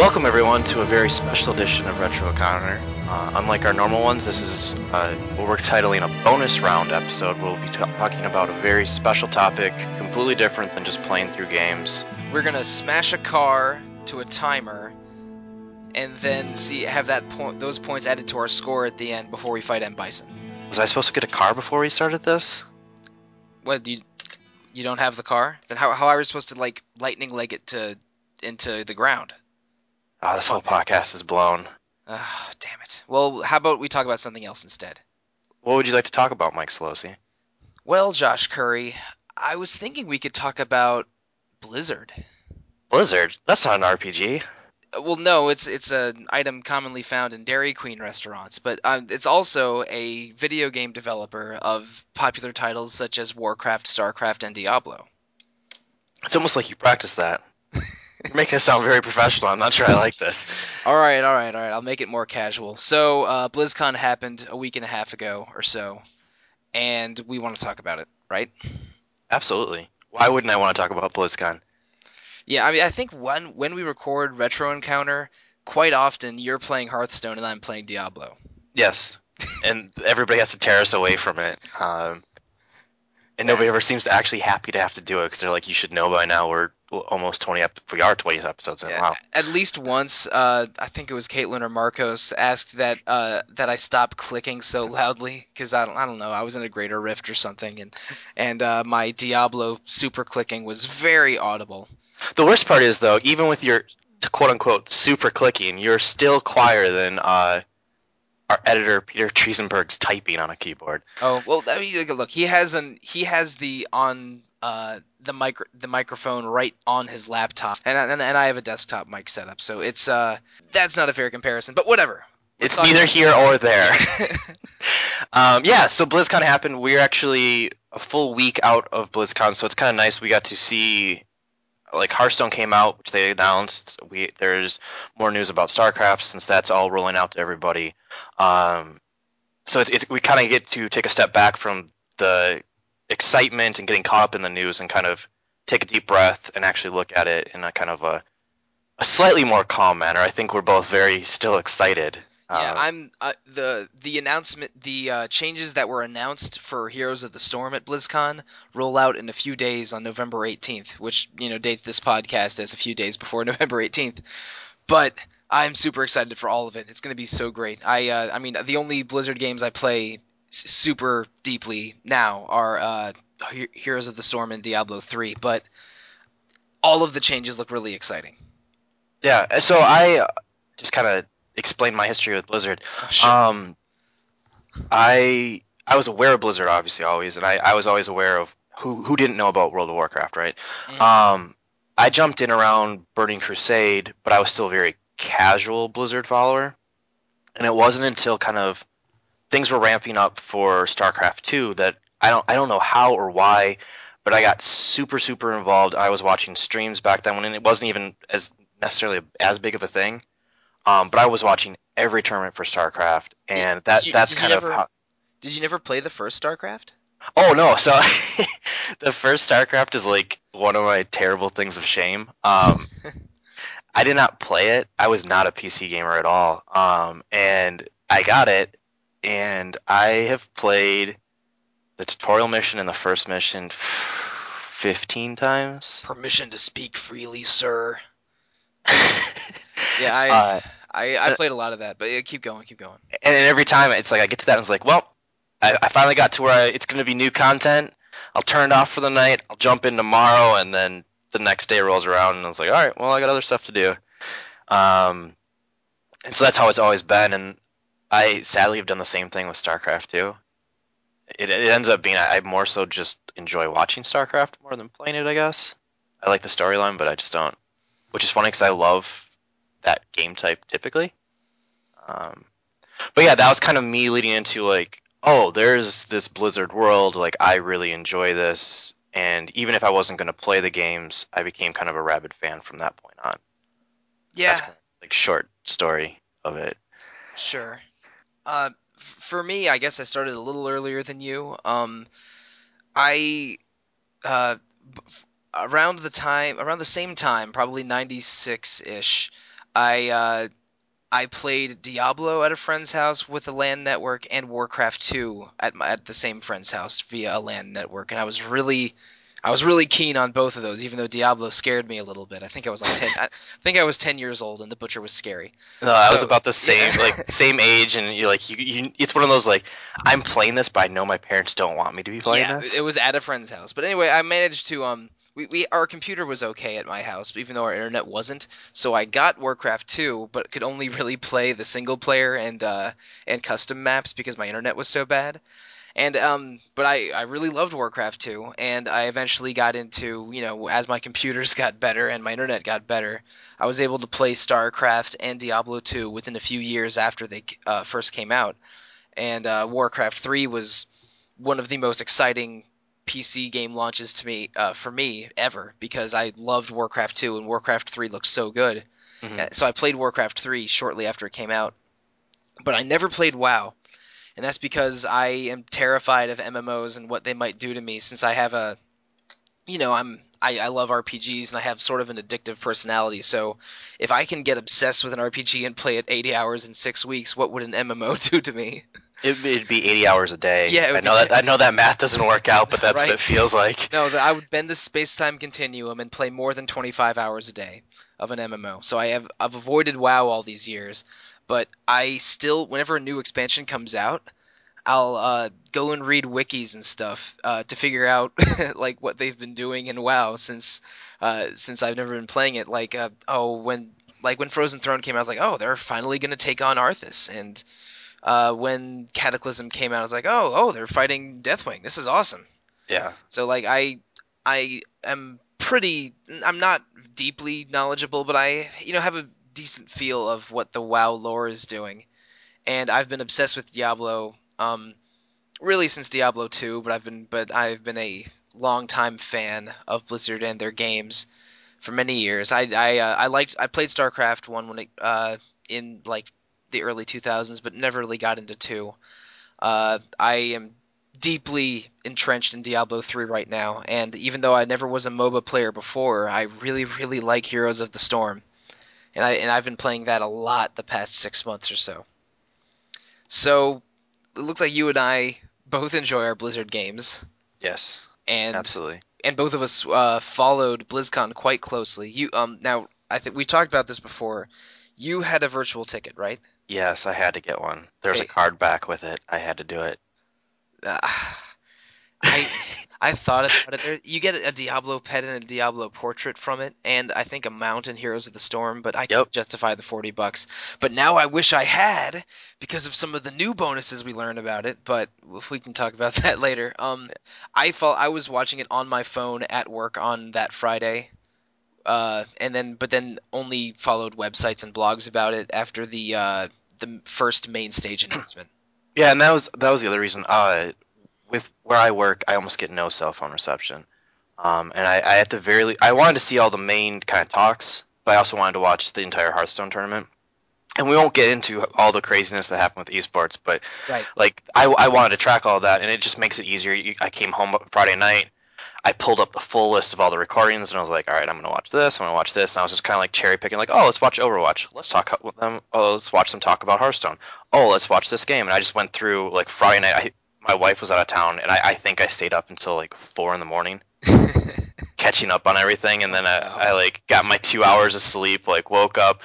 Welcome everyone to a very special edition of Retro Encounter. Uh, unlike our normal ones, this is uh, what we're titling a bonus round episode. We'll be ta- talking about a very special topic, completely different than just playing through games. We're gonna smash a car to a timer, and then see have that point those points added to our score at the end before we fight M Bison. Was I supposed to get a car before we started this? What do you you don't have the car? Then how how are we supposed to like lightning leg it to into the ground? Oh, this whole podcast is blown. Ah, damn it. Well, how about we talk about something else instead? What would you like to talk about, Mike Sollosi? Well, Josh Curry, I was thinking we could talk about Blizzard. Blizzard? That's not an RPG. Uh, Well, no, it's it's an item commonly found in Dairy Queen restaurants, but um, it's also a video game developer of popular titles such as Warcraft, Starcraft, and Diablo. It's almost like you practiced that. You're making it sound very professional. I'm not sure I like this. All right, all right, all right. I'll make it more casual. So, uh, BlizzCon happened a week and a half ago or so, and we want to talk about it, right? Absolutely. Why wouldn't I want to talk about BlizzCon? Yeah, I mean, I think when when we record Retro Encounter, quite often you're playing Hearthstone and I'm playing Diablo. Yes, and everybody has to tear us away from it. Um, and nobody ever seems to actually happy to have to do it because they're like, you should know by now we're almost 20 ep- we are 20 episodes in. Yeah, Wow. At least once, uh, I think it was Caitlin or Marcos asked that uh, that I stop clicking so loudly because I don't I don't know I was in a greater rift or something and and uh, my Diablo super clicking was very audible. The worst part is though, even with your quote unquote super clicking, you're still quieter than uh, our editor Peter Triezenberg's typing on a keyboard. Oh well, I mean, look, look, he has an he has the on uh the micro the microphone right on his laptop, and and, and I have a desktop mic setup, so it's uh that's not a fair comparison, but whatever. It's neither here or there. um, yeah, so BlizzCon happened. We're actually a full week out of BlizzCon, so it's kind of nice. We got to see, like Hearthstone came out, which they announced. We there's more news about StarCraft since that's all rolling out to everybody. Um, so it's, it's we kind of get to take a step back from the excitement and getting caught up in the news and kind of take a deep breath and actually look at it in a kind of a a slightly more calm manner. I think we're both very still excited. Yeah, Um, I'm uh, the the announcement, the uh, changes that were announced for Heroes of the Storm at BlizzCon roll out in a few days on November 18th, which you know dates this podcast as a few days before November 18th. But I'm super excited for all of it. It's going to be so great. I uh, I mean, the only Blizzard games I play super deeply now are uh, Heroes of the Storm and Diablo 3, but all of the changes look really exciting. Yeah, so I uh, just kind of explained my history with Blizzard. Um, I I was aware of Blizzard obviously always, and I, I was always aware of who who didn't know about World of Warcraft, right? Mhm. Um, I jumped in around Burning Crusade, but I was still a very casual Blizzard follower, and it wasn't until kind of things were ramping up for StarCraft 2 that I don't I don't know how or why, but I got super super involved. I was watching streams back then when it wasn't even as necessarily as big of a thing. Um, but I was watching every tournament for StarCraft, and that Did you- that's did kind of how. Did you never play the first StarCraft? Oh no! So the first StarCraft is like one of my terrible things of shame. Um, I did not play it. I was not a PC gamer at all. Um, and I got it, and I have played the tutorial mission and the first mission fifteen times. Permission to speak freely, sir. Yeah, I Uh, I, I uh, played a lot of that, but yeah, keep going, keep going. and every time it's like I get to that and it's like, well, I, I finally got to where I, it's going to be new content. I'll turn it off for the night. I'll jump in tomorrow, and then the next day rolls around, and I was like, all right, well, I got other stuff to do. Um, and so that's how it's always been. And I sadly have done the same thing with StarCraft too. It, it ends up being I, I more so just enjoy watching StarCraft more than playing it. I guess I like the storyline, but I just don't. Which is funny because I love that game type typically. Um, but yeah, that was kind of me leading into like, oh, there's this Blizzard world. Like, I really enjoy this, and even if I wasn't going to play the games, I became kind of a rabid fan from that point on. Yeah, That's kind of like short story of it. sure. Uh, for me, I guess I started a little earlier than you. Um, I uh, around the time, around the same time, probably '96 ish. I uh, I played Diablo at a friend's house with a LAN network and Warcraft 2 at my, at the same friend's house via a LAN network, and I was really I was really keen on both of those, even though Diablo scared me a little bit. I think I was like ten. I think I was ten years old, and the butcher was scary. No, I was about the same yeah. like same age, and you're like you, you. It's one of those like I'm playing this, but I know my parents don't want me to be playing yeah, this. it was at a friend's house. But anyway, I managed to um. We, we our computer was okay at my house, even though our internet wasn't. So I got Warcraft 2, but could only really play the single player and uh, and custom maps because my internet was so bad. And um, but I, I really loved Warcraft 2, and I eventually got into you know as my computers got better and my internet got better, I was able to play StarCraft and Diablo 2 within a few years after they uh, first came out. And uh, Warcraft 3 was one of the most exciting PC game launches to me uh, for me ever because I loved Warcraft 2 and Warcraft 3 looked so good. Mhm. Uh, So I played Warcraft 3 shortly after it came out, but I never played WoW, and that's because I am terrified of MMOs and what they might do to me since I have a, you know, I'm I, I love RPGs and I have sort of an addictive personality. So if I can get obsessed with an RPG and play it 80 hours in six weeks, what would an MMO do to me? It, it'd be 80 hours a day. Yeah, it would I know be- that I know that math doesn't work out, but that's Right. what it feels like. No, I would bend the space-time continuum and play more than 25 hours a day of an MMO. So I have I've avoided WoW all these years, but I still whenever a new expansion comes out, I'll uh, go and read wikis and stuff uh, to figure out like what they've been doing in WoW since uh, since I've never been playing it. Like uh, oh when like when Frozen Throne came out, I was like oh they're finally gonna take on Arthas and. Uh, when Cataclysm came out, I was like, "Oh, oh, they're fighting Deathwing. This is awesome." Yeah. So like I I am pretty I'm not deeply knowledgeable, but I you know have a decent feel of what the WoW lore is doing. And I've been obsessed with Diablo um really since Diablo 2, but I've been but I've been a longtime fan of Blizzard and their games for many years. I I uh, I liked I played StarCraft 1 when it uh in like the early 2000s, but never really got into 2. Uh I am deeply entrenched in Diablo 3 right now, and even though I never was a MOBA player before, I really, really like Heroes of the Storm, and I and I've been playing that a lot the past six months or so. So it looks like you and I both enjoy our Blizzard games, Yes. and Absolutely. and both of us uh, followed BlizzCon quite closely. You um now I think we talked about this before. You had a virtual ticket, right? Yes, I had to get one. There's was a card back with it. I had to do it. Uh, I I thought about it. There, you get a Diablo pet and a Diablo portrait from it, and I think a mount in Heroes of the Storm. But I can't justify the forty bucks. But now I wish I had because of some of the new bonuses we learned about it. But we can talk about that later. Um, I fall. I was watching it on my phone at work on that Friday. Uh, and then, but then only followed websites and blogs about it after the uh, the first main stage announcement. Yeah, and that was that was the other reason. Uh, with where I work, I almost get no cell phone reception. Um, and I, I at the very le- I wanted to see all the main kind of talks, but I also wanted to watch the entire Hearthstone tournament. And we won't get into all the craziness that happened with esports, but Right. like I, I wanted to track all that, and it just makes it easier. You- I came home Friday night. I pulled up the full list of all the recordings, and I was like, all right, I'm gonna watch this. I'm gonna watch this. And I was just kind of like cherry picking, like, oh, let's watch Overwatch. Let's talk with them. Oh, let's watch them talk about Hearthstone. Oh, let's watch this game. And I just went through like Friday night. I, my wife was out of town, and I, I think I stayed up until like four in the morning catching up on everything. And then I, Wow. I like got my two hours of sleep. Like woke up,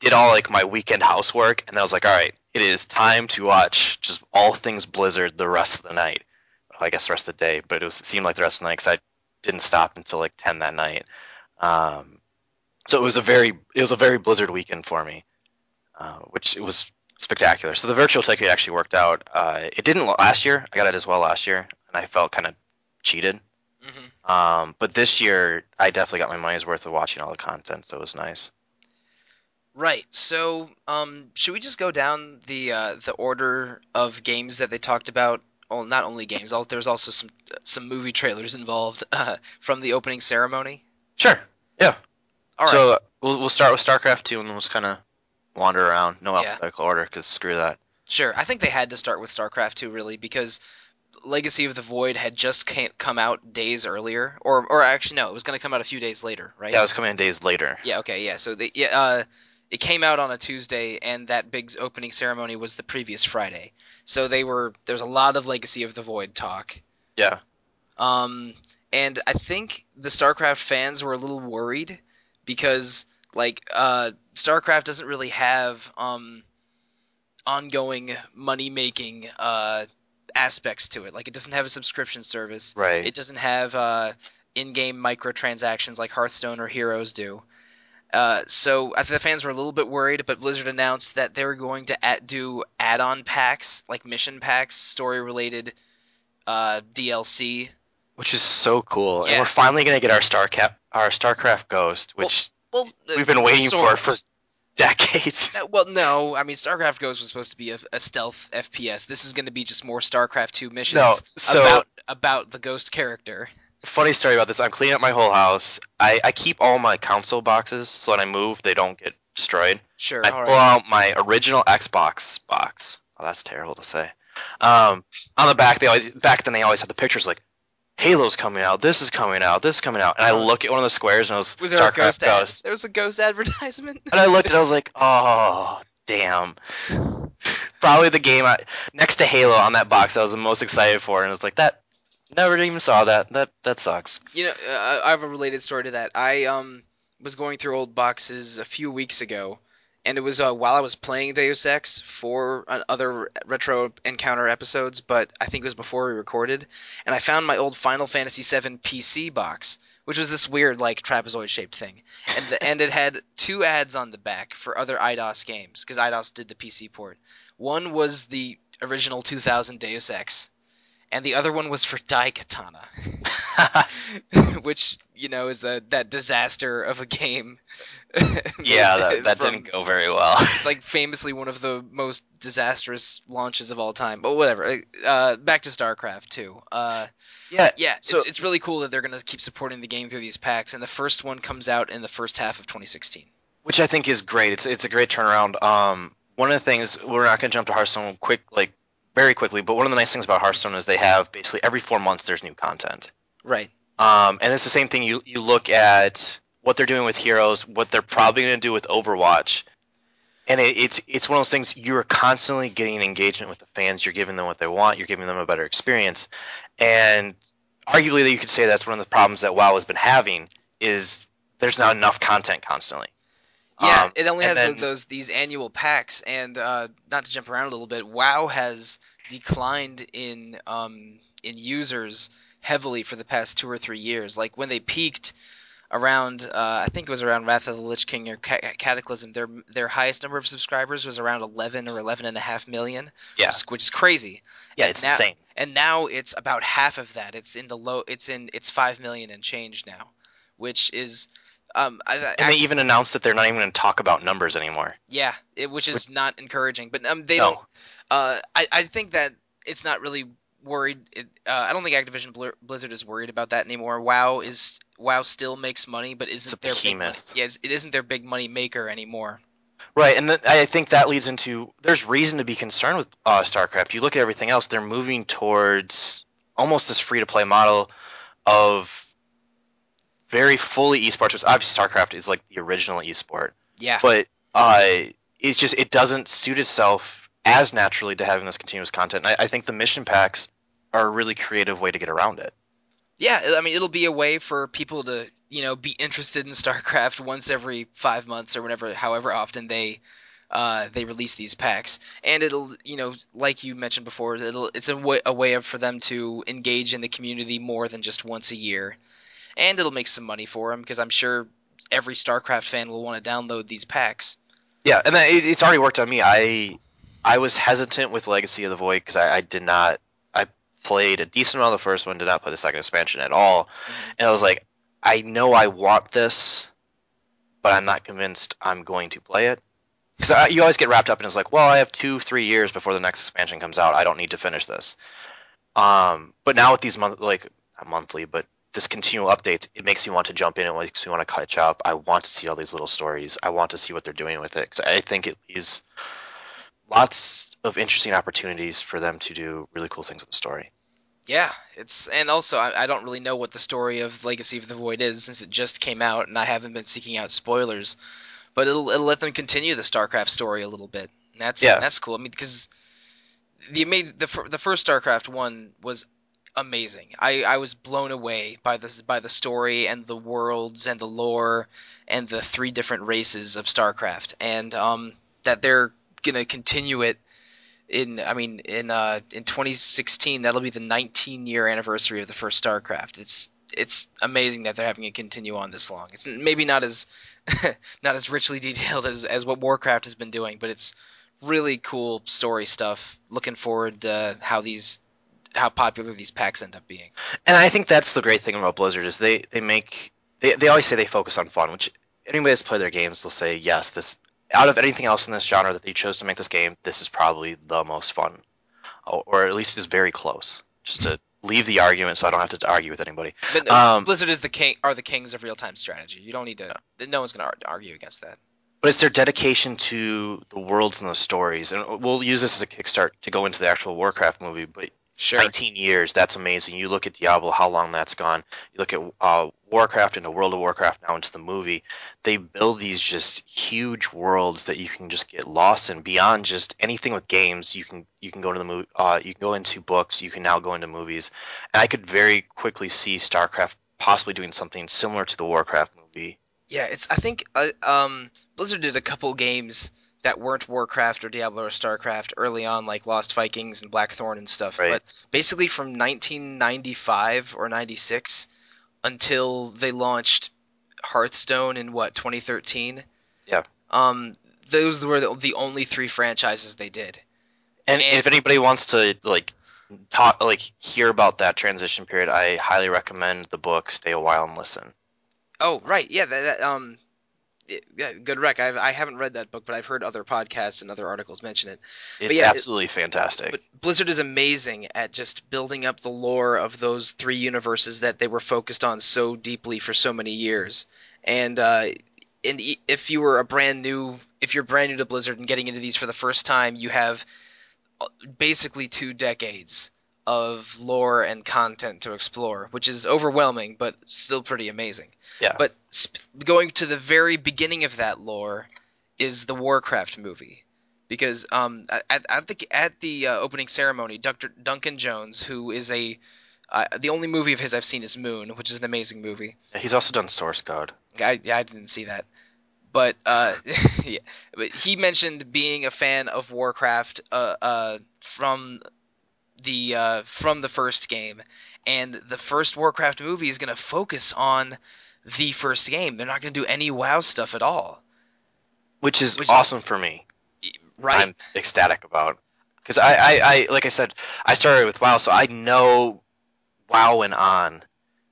did all like my weekend housework, and then I was like, all right, it is time to watch just all things Blizzard the rest of the night. Well, I guess the rest of the day, but it was it seemed like the rest of the night because I didn't stop until like ten that night. Um, so it was a very it was a very Blizzard weekend for me, uh, which it was spectacular. So the virtual ticket actually worked out. Uh, it didn't last year. I got it as well last year, and I felt kind of cheated. hmm Um, but this year, I definitely got my money's worth of watching all the content, so it was nice. Right. So, um, should we just go down the uh, the order of games that they talked about? Well, not only games. There's also some some movie trailers involved uh, from the opening ceremony. Sure. Yeah. All right. So we'll we'll start with StarCraft two, and then we'll just kind of wander around. No Yeah. alphabetical order, because screw that. Sure. I think they had to start with StarCraft 2 really because Legacy of the Void had just came, come out days earlier, or or actually no, it was going to come out a few days later, right? Yeah, it was coming in days later. Yeah. Okay. Yeah. So they yeah. Uh, it came out on a Tuesday, and that big opening ceremony was the previous Friday. So they were there's a lot of Legacy of the Void talk. Yeah. Um, and I think the StarCraft fans were a little worried because like uh, StarCraft doesn't really have um, ongoing money making uh, aspects to it. Like it doesn't have a subscription service. Right. It doesn't have uh, in-game microtransactions like Hearthstone or Heroes do. Uh, so I think the fans were a little bit worried, but Blizzard announced that they were going to add, do add-on packs, like mission packs, story-related uh, DLC. Which is so cool. Yeah. And we're finally gonna get our Starcap our StarCraft Ghost, which Well, uh, we've been waiting for of. for decades. Well, no. I mean, StarCraft Ghost was supposed to be a, a stealth FPS. This is going to be just more StarCraft 2 missions No, so- about about the Ghost character. Funny story about this. I'm cleaning up my whole house. I, I keep all my console boxes so when I move they don't get destroyed. Sure. I pull right. out my original Xbox box. Oh, that's terrible to say. Um, on the back, they always back then they always had the pictures like Halo's coming out, this is coming out, this is coming out, and I Oh. look at one of the squares and it was, Was there a ghost, Ghost, There was a ghost advertisement. and I looked and I was like, oh damn. Probably the game I, next to Halo on that box I was the most excited for, and it's like that. Never even saw that. That that sucks. You know, uh, I have a related story to that. I um was going through old boxes a few weeks ago, and it was uh, while I was playing Deus Ex for uh, other retro encounter episodes, but I think it was before we recorded, and I found my old Final Fantasy VII PC box, which was this weird like trapezoid shaped thing, and the, and it had two ads on the back for other Eidos games because Eidos did the PC port. One was the original 2000 Deus Ex, and the other one was for Daikatana. which you know is the that disaster of a game. yeah, that, that From, didn't go very well. like famously one of the most disastrous launches of all time. But whatever. Uh, back to StarCraft two. Uh, yeah, yeah, So- it's it's really cool that they're gonna keep supporting the game through these packs, and the first one comes out in the first half of 2016. which I think is great. It's it's a great turnaround. Um, one of the things we're not going to jump to Hearthstone quick, like very quickly, but one of the nice things about Hearthstone is they have basically every four months there's new content. Right. Um, and it's the same thing. You you look at what they're doing with Heroes, what they're probably going to do with Overwatch, and it, it's it's one of those things. You're constantly getting engagement with the fans. You're giving them what they want. You're giving them a better experience, and arguably, that you could say that's one of the problems that WoW has been having is there's not enough content constantly. Yeah, Um, it only has then- those these annual packs, and uh, not to jump around a little bit, WoW has declined in um, in users heavily for the past two or three years. Like when they peaked around, uh, I think it was around Wrath of the Lich King or Ca- Cataclysm, their their highest number of subscribers was around 11 or 11 and a half million, Yeah, which is, which is crazy. yeah, and it's now- insane. And now it's about half of that. It's in the low. It's in it's five million and change now, which is. Um, I, I, And they even announced that they're not even going to talk about numbers anymore. yeah, it, which is not encouraging. But um, they No. don't. Uh, I I think that it's not really worried. It, uh, I don't think Activision Blizzard is worried about that anymore. WoW is WoW still makes money, but isn't a their big money, behemoth. yes, it isn't their big money maker anymore. Right, and th- I think that leads into there's reason to be concerned with uh, StarCraft. You look at everything else; they're moving towards almost this free to play model of very fully esports. Which obviously StarCraft is like the original esport, Yeah, but uh, it's just it doesn't suit itself as naturally to having this continuous content. And I, I think the mission packs are a really creative way to get around it. yeah. I mean, it'll be a way for people to you know be interested in StarCraft once every five months or whenever, however often they. Uh, they release these packs, and it'll, you know, like you mentioned before, it'll it's a way, a way of for them to engage in the community more than just once a year, and it'll make some money for them because I'm sure every StarCraft fan will want to download these packs. Yeah, and it, it's already worked on me. I I was hesitant with Legacy of the Void because I, I did not. I played a decent amount of the first one, did not play the second expansion at all, and I was like, I know I want this, but I'm not convinced I'm going to play it. Because you always get wrapped up in it's like, well, I have two, three years before the next expansion comes out. I don't need to finish this. Um, but now with these month, like not monthly, but this continual updates, it makes me want to jump in. It makes me want to catch up. I want to see all these little stories. I want to see what they're doing with it because I think it leaves lots of interesting opportunities for them to do really cool things with the story. Yeah, it's and also I, I don't really know what the story of Legacy of the Void is since it just came out and I haven't been seeking out spoilers. but it'll it'll let them continue the StarCraft story a little bit. And that's Yeah. that's cool. I mean, because the made the the first StarCraft one was amazing. I, I was blown away by the by the story and the worlds and the lore and the three different races of StarCraft, and um, that they're gonna continue it in I mean in uh, in 2016 that'll be the 19 year anniversary of the first StarCraft. It's it's amazing that they're having it continue on this long. It's maybe not as not as richly detailed as as what Warcraft has been doing, but it's really cool story stuff. Looking forward to how these how popular these packs end up being. And I think that's the great thing about Blizzard is they they make they they always say they focus on fun, which anybody that's played their games will say yes. This out of anything else in this genre that they chose to make this game, this is probably the most fun, or, at least is very close. Just to leave the argument, so I don't have to argue with anybody. But no, Um, Blizzard is the king are the kings of real time strategy. You don't need to. No one's going to argue against that. But it's their dedication to the worlds and the stories, and we'll use this as a kickstart to go into the actual Warcraft movie. But Sure. 19 years, that's amazing. You look at Diablo, how long that's gone. You look at uh, Warcraft into World of Warcraft now into the movie. They build these just huge worlds that you can just get lost in beyond just anything with games. You can you can go to the movie, uh, you can go into books. You can now go into movies, and I could very quickly see StarCraft possibly doing something similar to the Warcraft movie. Yeah, it's. I think uh, um, Blizzard did a couple games that weren't Warcraft or Diablo or Starcraft early on, like Lost Vikings and Blackthorne and stuff. Right. But basically, from 1995 or 96 until they launched Hearthstone in what 2013. Yeah. Um, those were the, the only three franchises they did. And And- if anybody wants to like talk like hear about that transition period, I highly recommend the book Stay a While and Listen. Oh, right. Yeah. That, that um. Yeah, good rec. I've, I haven't read that book, but I've heard other podcasts and other articles mention it. It's yeah, it- absolutely fantastic. But Blizzard is amazing at just building up the lore of those three universes that they were focused on so deeply for so many years. And uh, and if you were a brand new, if you're brand new to Blizzard and getting into these for the first time, you have uh, basically two decades of lore and content to explore, which is overwhelming, but still pretty amazing. Yeah. But sp- going to the very beginning of that lore is the Warcraft movie because um, at, at the at the uh, opening ceremony, Dr. Duncan Jones, who is a uh, the only movie of his I've seen is Moon, which is an amazing movie. He's also done Source Code. I, I didn't see that, but uh, yeah, but he mentioned being a fan of Warcraft uh, uh, from the uh, from the first game, and the first Warcraft movie is going to focus on the first game. They're not going to do any WoW stuff at all, Which is Which- awesome for me. right? I'm ecstatic about. Because I, I, I, like I said, I started with WoW, so I know WoW went on. And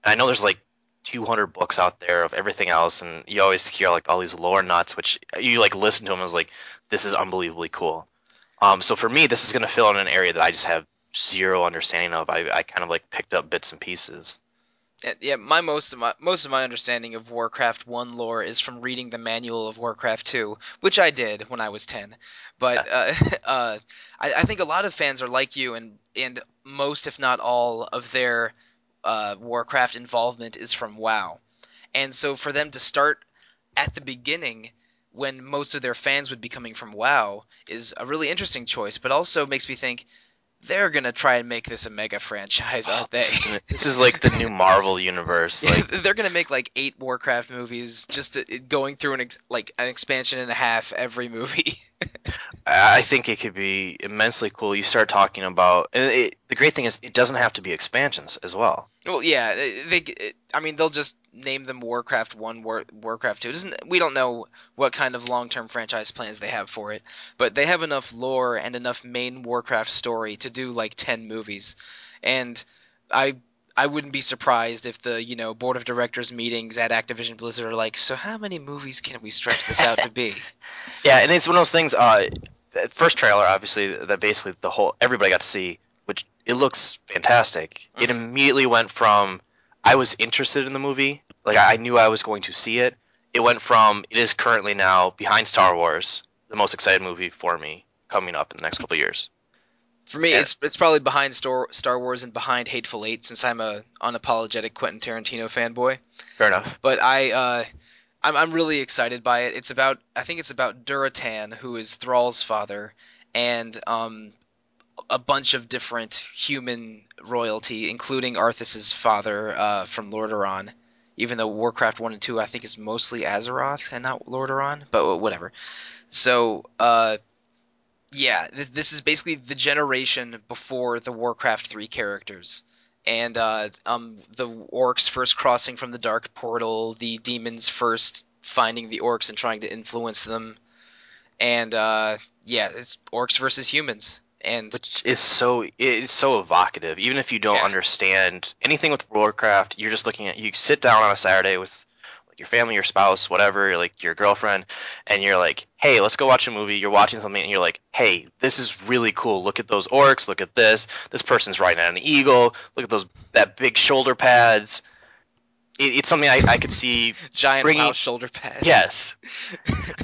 I know there's like 200 books out there of everything else, and you always hear like all these lore nuts, which you like listen to them and it's like, this is unbelievably cool. Um, so for me, this is going to fill in an area that I just have zero understanding of. I, I kind of like picked up bits and pieces. Yeah, my most of my most of my understanding of Warcraft One lore is from reading the manual of Warcraft Two, which I did when I was ten. But uh, uh, I, I think a lot of fans are like you, and and most, if not all, of their uh, Warcraft involvement is from WoW, and so for them to start at the beginning when most of their fans would be coming from WoW is a really interesting choice, but also makes me think they're gonna try and make this a mega franchise, aren't they? This is, gonna- this is like the new Marvel universe. Yeah, they're gonna make like eight Warcraft movies, just to, going through an ex, like an expansion and a half every movie. I think it could be immensely cool. You start talking about, and it, the great thing is, it doesn't have to be expansions as well. Well, yeah, they. I mean, they'll just name them Warcraft One, War, Warcraft Two. Doesn't we don't know what kind of long-term franchise plans they have for it, but they have enough lore and enough main Warcraft story to do like ten movies, and I. I wouldn't be surprised if the you know board of directors meetings at Activision Blizzard are like, so how many movies can we stretch this out to be? Yeah, and it's one of those things. Uh, first trailer, obviously, that basically the whole everybody got to see, which it looks fantastic. It Mhm. immediately went from I was interested in the movie, like I knew I was going to see it. It went from it is currently now behind Star Wars, the most excited movie for me coming up in the next couple of years. For me, Yeah. it's it's probably behind Star Star Wars and behind Hateful Eight, since I'm a unapologetic Quentin Tarantino fanboy. Fair enough. But I, uh, I'm I'm really excited by it. It's about I think it's about Durotan, who is Thrall's father, and um a bunch of different human royalty, including Arthas's father uh, from Lordaeron. Even though Warcraft one and two I think is mostly Azeroth and not Lordaeron, but whatever. So uh, yeah, this, this is basically the generation before the Warcraft three characters and uh, um, the orcs first crossing from the dark portal, the demons first finding the orcs and trying to influence them, and uh, yeah, it's orcs versus humans, and which is so it's so evocative. Even if you don't Yeah. understand anything with Warcraft, you're just looking at you sit down on a Saturday with like your family, your spouse, whatever, like your girlfriend, and you're like, "Hey, let's go watch a movie." You're watching something, and you're like, "Hey, this is really cool. Look at those orcs. Look at this. This person's riding on an eagle. Look at those that big shoulder pads." It, it's something I, I could see. giant bringing- WoW shoulder pads. Yes.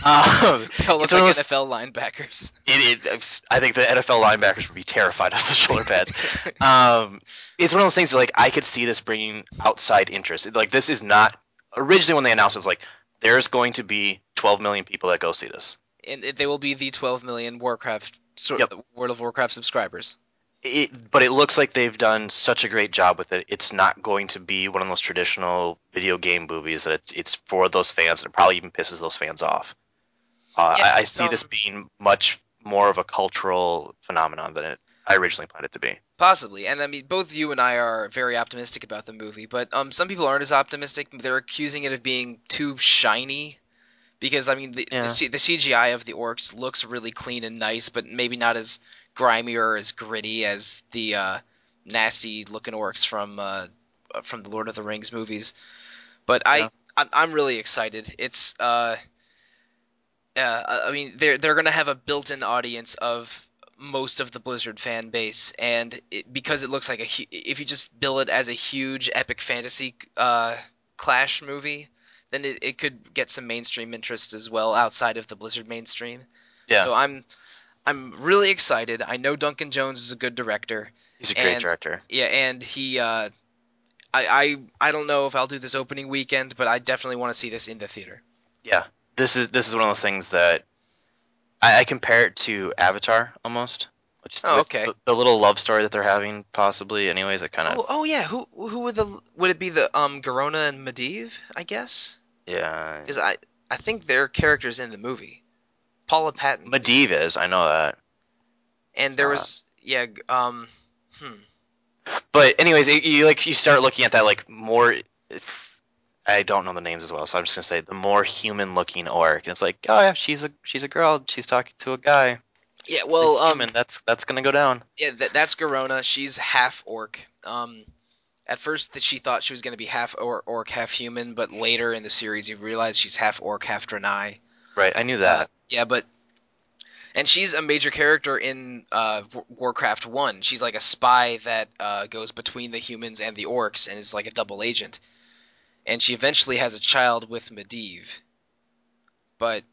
Um, they all look it's one like those- NFL linebackers. it, it, I think the NFL linebackers would be terrified of the shoulder pads. um, it's one of those things that like I could see this bringing outside interest. Like this is not originally when they announced it, it was like there's going to be 12 million people that go see this. and they will be the 12 million Warcraft sort Yep. World of Warcraft subscribers. It, but it looks like they've done such a great job with it. It's not going to be one of those traditional video game movies that it's it's for those fans. And it probably even pisses those fans off. Uh, Yeah, I, I see this um, being much more of a cultural phenomenon than it I originally planned it to be. Possibly, and I mean, both you and I are very optimistic about the movie, but um, some people aren't as optimistic. They're accusing it of being too shiny, because I mean, the, Yeah. the, C- the CGI of the orcs looks really clean and nice, but maybe not as grimy or as gritty as the uh, nasty-looking orcs from uh, from the Lord of the Rings movies. But I, Yeah. I'm, I'm really excited. It's uh, uh, I mean, they're they're gonna have a built-in audience of most of the Blizzard fan base, and it, because it looks like a hu- if you just bill it as a huge epic fantasy uh, clash movie, then it, it could get some mainstream interest as well outside of the Blizzard mainstream. Yeah. So I'm I'm really excited. I know Duncan Jones is a good director. He's a great And- director. Yeah, and he uh, I I I don't know if I'll do this opening weekend, but I definitely want to see this in the theater. Yeah, this is this is one of those things that I, I compare it to Avatar almost. Which Oh, okay. The, the little love story that they're having, possibly. Anyways, it kind of Oh, oh yeah, who who would the would it be the um Garona and Medivh, I guess? yeah. Because I I think they're characters in the movie. Paula Patton. Medivh is, I know that. and there uh, was yeah um hmm But anyways, it, you like you start looking at that like more. If, I don't know the names as well, so I'm just gonna say the more human-looking orc, and it's like, oh yeah, she's a she's a girl, she's talking to a guy. yeah Well, um human, that's that's gonna go down. yeah that, that's Garona. She's half orc. Um, at first that she thought she was going to be half or- orc, half human, but later in the series you realize she's half orc, half Draenei. Right, I knew that. Uh, yeah, but and she's a major character in uh, Warcraft One. She's like a spy that uh, goes between the humans and the orcs and is like a double agent. And she eventually has a child with Medivh. But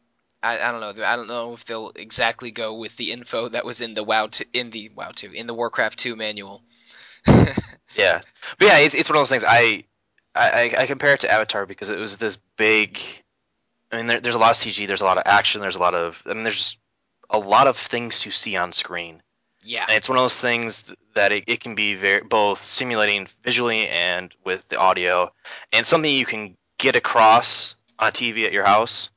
I, I don't know. I don't know if they'll exactly go with the info that was in the WoW t- in the WoW two in the Warcraft two manual. Yeah, but yeah, it's it's one of those things. I I, I compare it to Avatar because it was this big. I mean, there, there's a lot of CG, there's a lot of action, there's a lot of. I mean, there's a lot of things to see on screen, yeah. and it's one of those things that it, it can be very both simulating visually and with the audio, and something you can get across on TV at your house.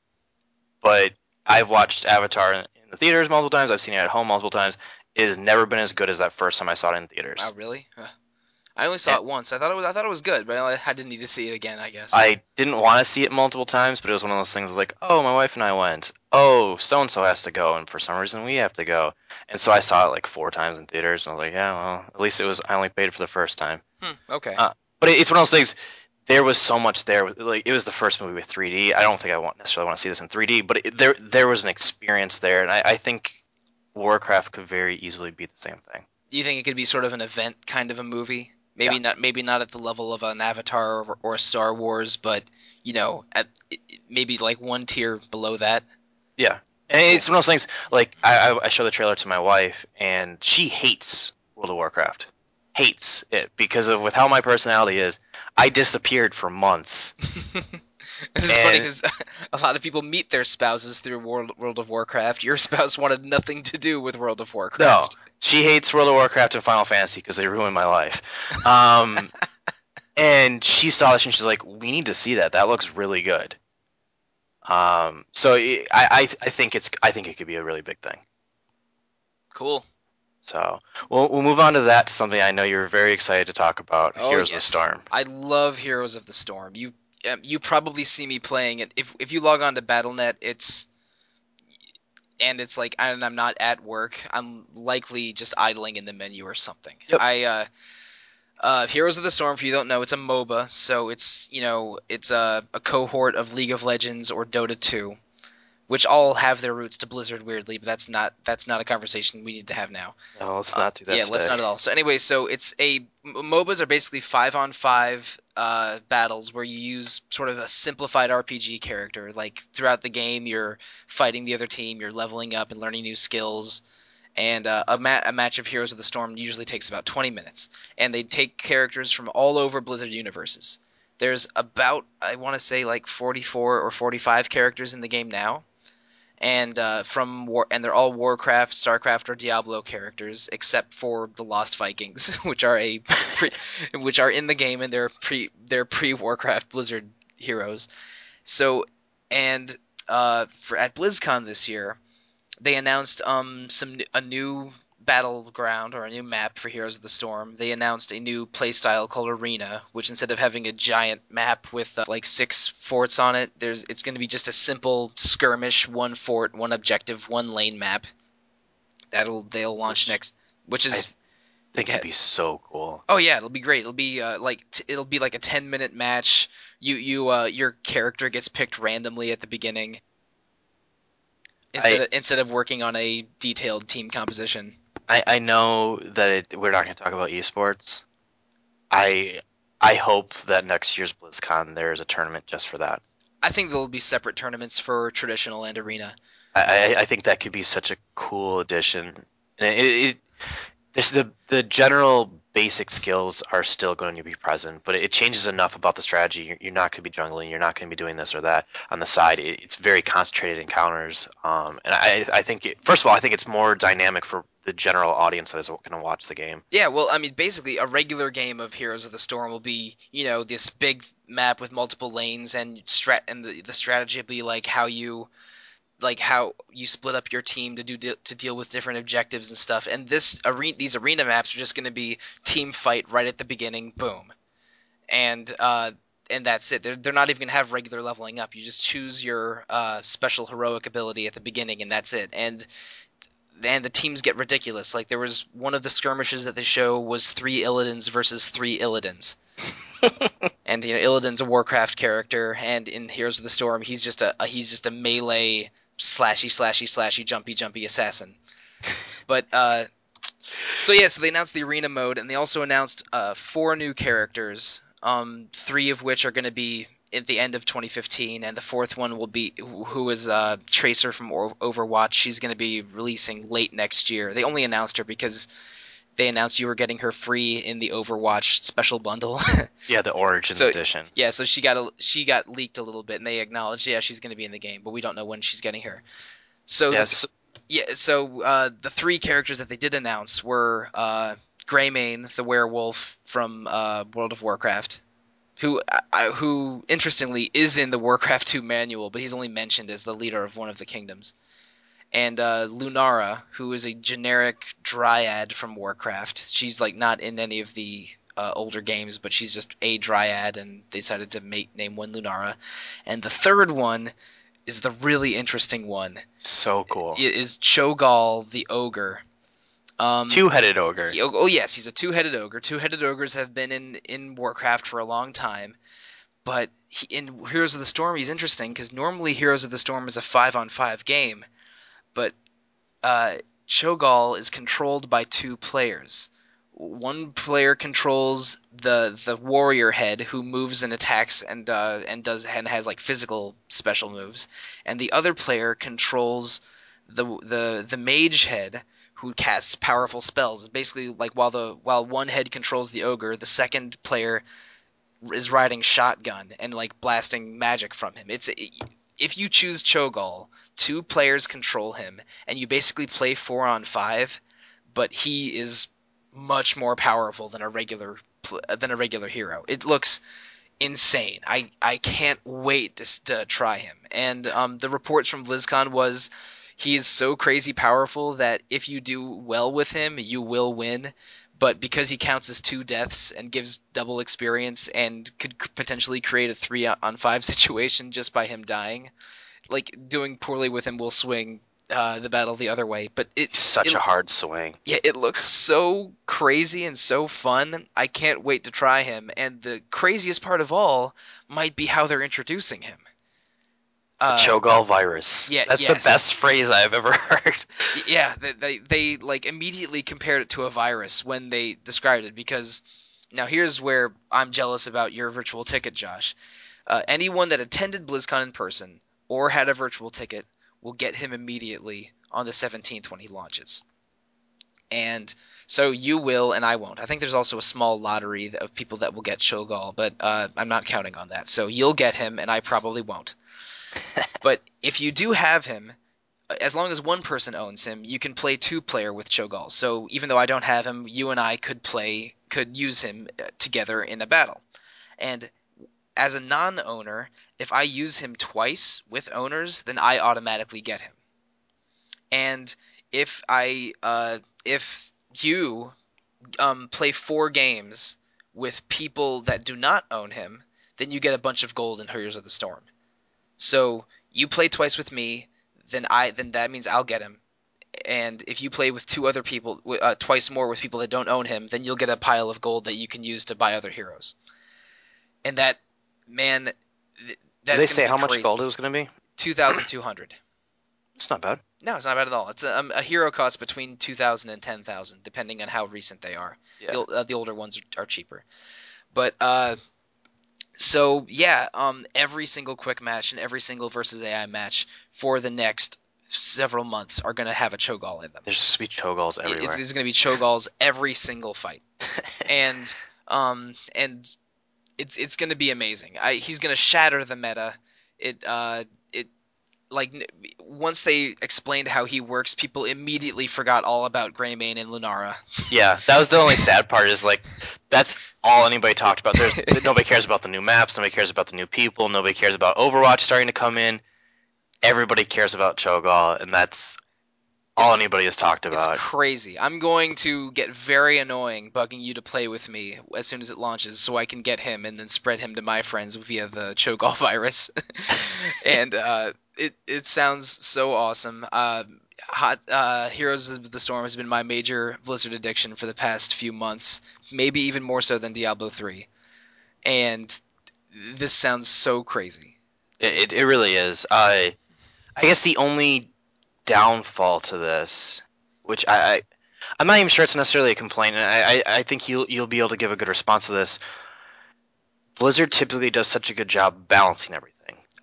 But I've watched Avatar in, in the theaters multiple times. I've seen it at home multiple times. It has never been as good as that first time I saw it in theaters. Wow, really? Huh. I only saw Yeah. it once. I thought it was I thought it was good, but I, I didn't need to see it again. I guess. I didn't want to see it multiple times, but it was one of those things like, oh, my wife and I went. Oh, so and so has to go, and for some reason we have to go. And so I saw it like four times in theaters, and I was like, yeah, well, at least it was. I only paid for the first time. Hmm, okay. Uh, But it, it's one of those things. There was so much there. Like it was the first movie with 3D. I don't think I want necessarily want to see this in 3D, but it, there there was an experience there, and I, I think Warcraft could very easily be the same thing. Do you think it could be sort of an event kind of a movie? Maybe Yeah. not. Maybe not at the level of an Avatar or, or a Star Wars, but you know, at maybe like one tier below that. Yeah, and it's one of those things. Like I, I, I show the trailer to my wife, and she hates World of Warcraft, hates it because of with how my personality is. I disappeared for months, It's funny because a lot of people meet their spouses through World, World of Warcraft. Your spouse wanted nothing to do with World of Warcraft. No, she hates World of Warcraft and Final Fantasy because they ruined my life. Um, and she saw this and she's like, "We need to see that. That looks really good." Um, so it, I, I I think it's I think it could be a really big thing. Cool. So we'll we'll move on to that. Something I know you're very excited to talk about. Oh, Heroes yes. of the Storm. I love Heroes of the Storm. You um, you probably see me playing it if if you log on to BattleNet. It's and it's like and I'm not at work. I'm likely just idling in the menu or something. Yep. I uh, uh, Heroes of the Storm. if you don't know, it's a MOBA. So it's you know it's a, a cohort of League of Legends or Dota 2, which all have their roots to Blizzard. Weirdly, but that's not that's not a conversation we need to have now. No, let's not do that. yeah, today. let's not at all. So anyway, so it's a MOBAs are basically five on five uh, battles where you use sort of a simplified RPG character. Like throughout the game, you're fighting the other team, you're leveling up and learning new skills. And uh, a, ma- a match of Heroes of the Storm usually takes about 20 minutes. And they take characters from all over Blizzard universes. There's about I want to say like 44 or 45 characters in the game now and uh, from war and they're all Warcraft, Starcraft, or Diablo characters, except for the Lost Vikings, which are a pre, which are in the game and they're pre they're pre Warcraft Blizzard heroes. So and uh, for at BlizzCon this year, they announced um some a new battleground or a new map for Heroes of the Storm. They announced a new playstyle called Arena, which instead of having a giant map with uh, like six forts on it, there's it's going to be just a simple skirmish, one fort, one objective, one lane map. That'll they'll launch Which next, which is I think it'd be so cool. Oh yeah, it'll be great. It'll be uh, like t- it'll be like a ten minute match. You you uh, your character gets picked randomly at the beginning. Instead, I- of, instead of working on a detailed team composition. I, I know that it, we're not going to talk about esports. I I hope that next year's BlizzCon there is a tournament just for that. I think there'll be separate tournaments for traditional and arena. I, I, I think that could be such a cool addition. And it, it, there's the the general basic skills are still going to be present, but it changes enough about the strategy. You're, not going to be jungling. You're not going to be doing this or that on the side. It, it's very concentrated encounters, um, and I I think it, first of all I think it's more dynamic for the general audience that is going to watch the game. Yeah, well, I mean, basically, a regular game of Heroes of the Storm will be, you know, this big map with multiple lanes, and strat, and the, the strategy will be like how you, like how you split up your team to do to deal with different objectives and stuff. And this arena, these arena maps are just going to be team fight right at the beginning, boom, and uh, and that's it. They're they're not even going to have regular leveling up. You just choose your uh, special heroic ability at the beginning, and that's it. And and the teams get ridiculous. Like there was one of the skirmishes that they show was three Illidan's versus three Illidan's. and you know Illidan's a Warcraft character, and in Heroes of the Storm, he's just a, a he's just a melee slashy slashy slashy jumpy jumpy assassin. but uh, so yeah, so they announced the arena mode, and they also announced uh, four new characters. Um, three of which are going to be at the end of 2015, and the fourth one will be who is uh, Tracer from Overwatch. She's going to be releasing late next year. They only announced her because they announced you were getting her free in the Overwatch special bundle. Yeah, the Origins So- edition. yeah, so she got a, she got leaked a little bit, and they acknowledged yeah she's going to be in the game, but we don't know when she's getting her. So the- Yes. yeah, so uh, the three characters that they did announce were uh, Greymane, the werewolf from uh, World of Warcraft, who I, who interestingly is in the Warcraft 2 manual, but he's only mentioned as the leader of one of the kingdoms. And uh, Lunara, who is a generic dryad from Warcraft. She's like not in any of the uh, older games, but she's just a dryad, and they decided to make, name one Lunara. And the third one is the really interesting one So cool. it is Cho'Gall the ogre. Um, Two-headed ogre. oh, oh yes, he's a two-headed ogre. Two-headed ogres have been in in Warcraft for a long time, but he, in Heroes of the Storm he's interesting because normally Heroes of the Storm is a five-on-five game, but uh, Cho'Gall is controlled by two players. One player controls the the warrior head who moves and attacks and uh, and does and has like physical special moves, and the other player controls the the the mage head who casts powerful spells. Basically, like while the while one head controls the ogre, the second player is riding shotgun and like blasting magic from him. It's if you choose Cho'Gall, two players control him, and you basically play four on five, but he is much more powerful than a regular than a regular hero. It looks insane. I I can't wait to, to try him. And um, the reports from BlizzCon was he is so crazy powerful that if you do well with him, you will win. But because he counts as two deaths and gives double experience and could potentially create a three on five situation just by him dying, like doing poorly with him will swing uh, the battle the other way. But it's Such it, a hard swing. yeah, it looks so crazy and so fun. I can't wait to try him. And the craziest part of all might be how they're introducing him. Uh, Cho'Gall virus. yeah, That's yes. the best phrase I've ever heard. yeah, they, they they like immediately compared it to a virus when they described it because now here's where I'm jealous about your virtual ticket, Josh. Uh, anyone that attended BlizzCon in person or had a virtual ticket will get him immediately on the 17th when he launches. And so you will, and I won't. I think there's also a small lottery of people that will get Cho'Gall, but uh, I'm not counting on that. So you'll get him, and I probably won't. but if you do have him, as long as one person owns him, you can play two player with Cho'Gall. So even though I don't have him, you and I could play, could use him uh, together in a battle. And as a non-owner, if I use him twice with owners, then I automatically get him. And if I, uh, if you um, play four games with people that do not own him, then you get a bunch of gold in Heroes of the Storm. So you play twice with me, then I then that means I'll get him. And if you play with two other people, uh, twice more with people that don't own him, then you'll get a pile of gold that you can use to buy other heroes. And that, man, th- that's Did they say how much gold it was going to be? Two thousand two hundred. It's not bad. No, it's not bad at all. It's a, um, a hero costs between two thousand and ten thousand, depending on how recent they are. Yeah. The, uh, the older ones are, are cheaper. But uh, so yeah, um, every single quick match and every single versus AI match for the next several months are going to have a Cho'Gall in them. There's sweet Cho'Galls It- everywhere. It's, it's going to be Cho'Galls every single fight, and um, and it's it's going to be amazing. I, he's going to shatter the meta. It uh, like once they explained how he works, people immediately forgot all about Greymane and Lunara. yeah, that was the only sad part. Is like that's all anybody talked about. There's nobody cares about the new maps. Nobody cares about the new people. Nobody cares about Overwatch starting to come in. Everybody cares about Cho'Gall, and that's all It's- anybody has talked about. It's crazy. I'm going to get very annoying bugging you to play with me as soon as it launches so I can get him and then spread him to my friends via the Cho'Gall virus. and uh, it it sounds so awesome. Uh, Hot uh, Heroes of the Storm has been my major Blizzard addiction for the past few months, maybe even more so than Diablo 3. And this sounds so crazy. It, it, it really is. I I guess the only downfall to this, which I, I I'm not even sure it's necessarily a complaint, and I, I I think you'll you'll be able to give a good response to this. Blizzard typically does such a good job balancing everything.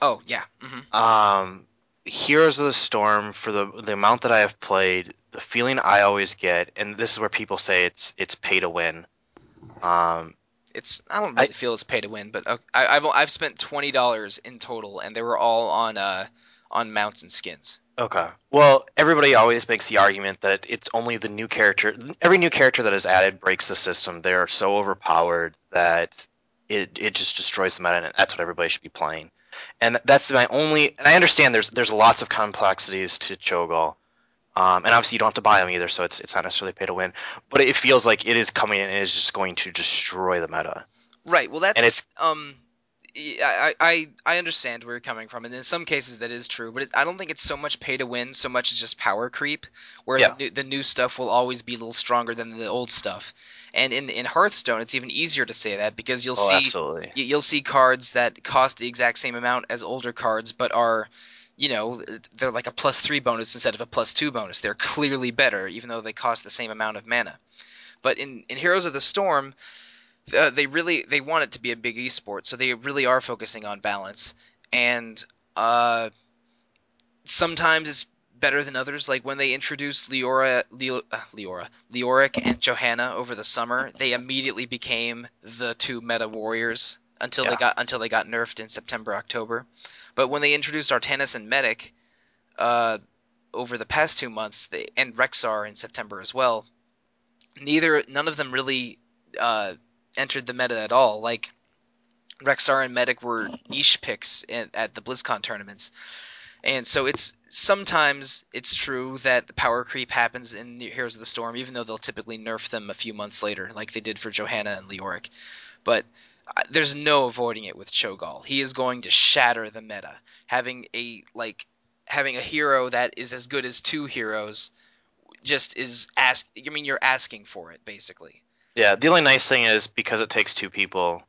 Oh, yeah. hmm Um, Heroes of the Storm, for the the amount that I have played, the feeling I always get, and this is where people say it's it's pay to win. Um, It's I don't really I- feel it's pay to win, but uh, I, I've I've spent twenty dollars in total, and they were all on uh on mounts and skins. Okay. Well, everybody always makes the argument that it's only the new character. Every new character that is added breaks the system. They're so overpowered that it it just destroys the meta, and that's what everybody should be playing. And that's my only. And I understand there's there's lots of complexities to Cho'Gall, um, and obviously you don't have to buy them either, so it's it's not necessarily pay to win. But it feels like it is coming in and it is just going to destroy the meta. Right. Well, that's And it's- um. I, I I understand where you're coming from, and in some cases that is true, but it, I don't think it's so much pay to win, so much as just power creep, where Yeah. the, new, the new stuff will always be a little stronger than the old stuff. And in, in Hearthstone, it's even easier to say that because you'll Oh, see you'll see cards that cost the exact same amount as older cards, but are, you know, they're like a plus three bonus instead of a plus two bonus. They're clearly better, even though they cost the same amount of mana. But in, in Heroes of the Storm, uh, they really they want it to be a big esport, so they really are focusing on balance. And uh, sometimes it's better than others. Like when they introduced Leora, Leo, uh, Leora, Leoric and Johanna over the summer, they immediately became the two meta warriors until they got until they got nerfed in September October. But when they introduced Artanis and Medic, uh, over the past two months, they, and Rexxar in September as well, neither none of them really uh, entered the meta at all. Like Rexxar and Medic were niche picks in, at the BlizzCon tournaments, and so it's sometimes it's true that the power creep happens in Heroes of the Storm, even though they'll typically nerf them a few months later, like they did for Johanna and Leoric. But uh, there's no avoiding it with Cho'Gall. He is going to shatter the meta. Having a like having a hero that is as good as two heroes just is ask. I mean, you're asking for it basically. Yeah, the only nice thing is because it takes two people.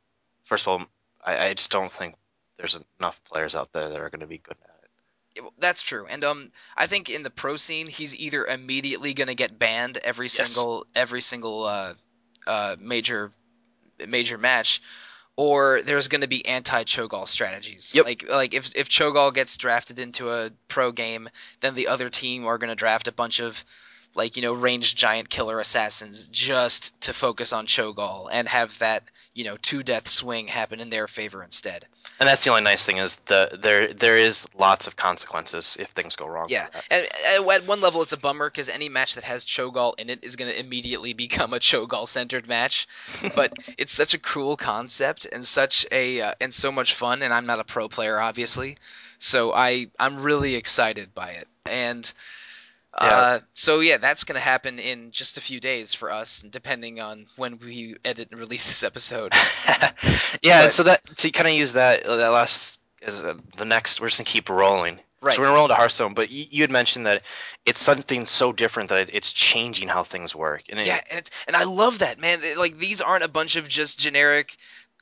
First of all, I, I just don't think there's enough players out there that are going to be good at it. Yeah, well, That's true, and um, I think in the pro scene, he's either immediately going to get banned every Yes. single every single uh, uh, major major match, or there's going to be anti Cho'Gall strategies. Yep. Like like if if Cho'Gall gets drafted into a pro game, then the other team are going to draft a bunch of like you know ranged giant killer assassins just to focus on Cho'Gall and have that you know two death swing happen in their favor instead. And that's the only nice thing is the there there is lots of consequences if things go wrong. Yeah, and, and at one level it's a bummer because any match that has Cho'Gall in it is going to immediately become a Cho'Gall centered match. but it's such a cool concept and such a uh, and so much fun. And I'm not a pro player, obviously, so I I'm really excited by it. And uh, so yeah, that's going to happen in just a few days for us, depending on when we edit and release this episode. yeah, But- so that to kind of use that that last as uh, the next, we're just gonna keep rolling. Right. So we're gonna roll into Hearthstone, but you, you had mentioned that it's something so different that it's changing how things work. And it, Yeah, and and I love that man. Like these aren't a bunch of just generic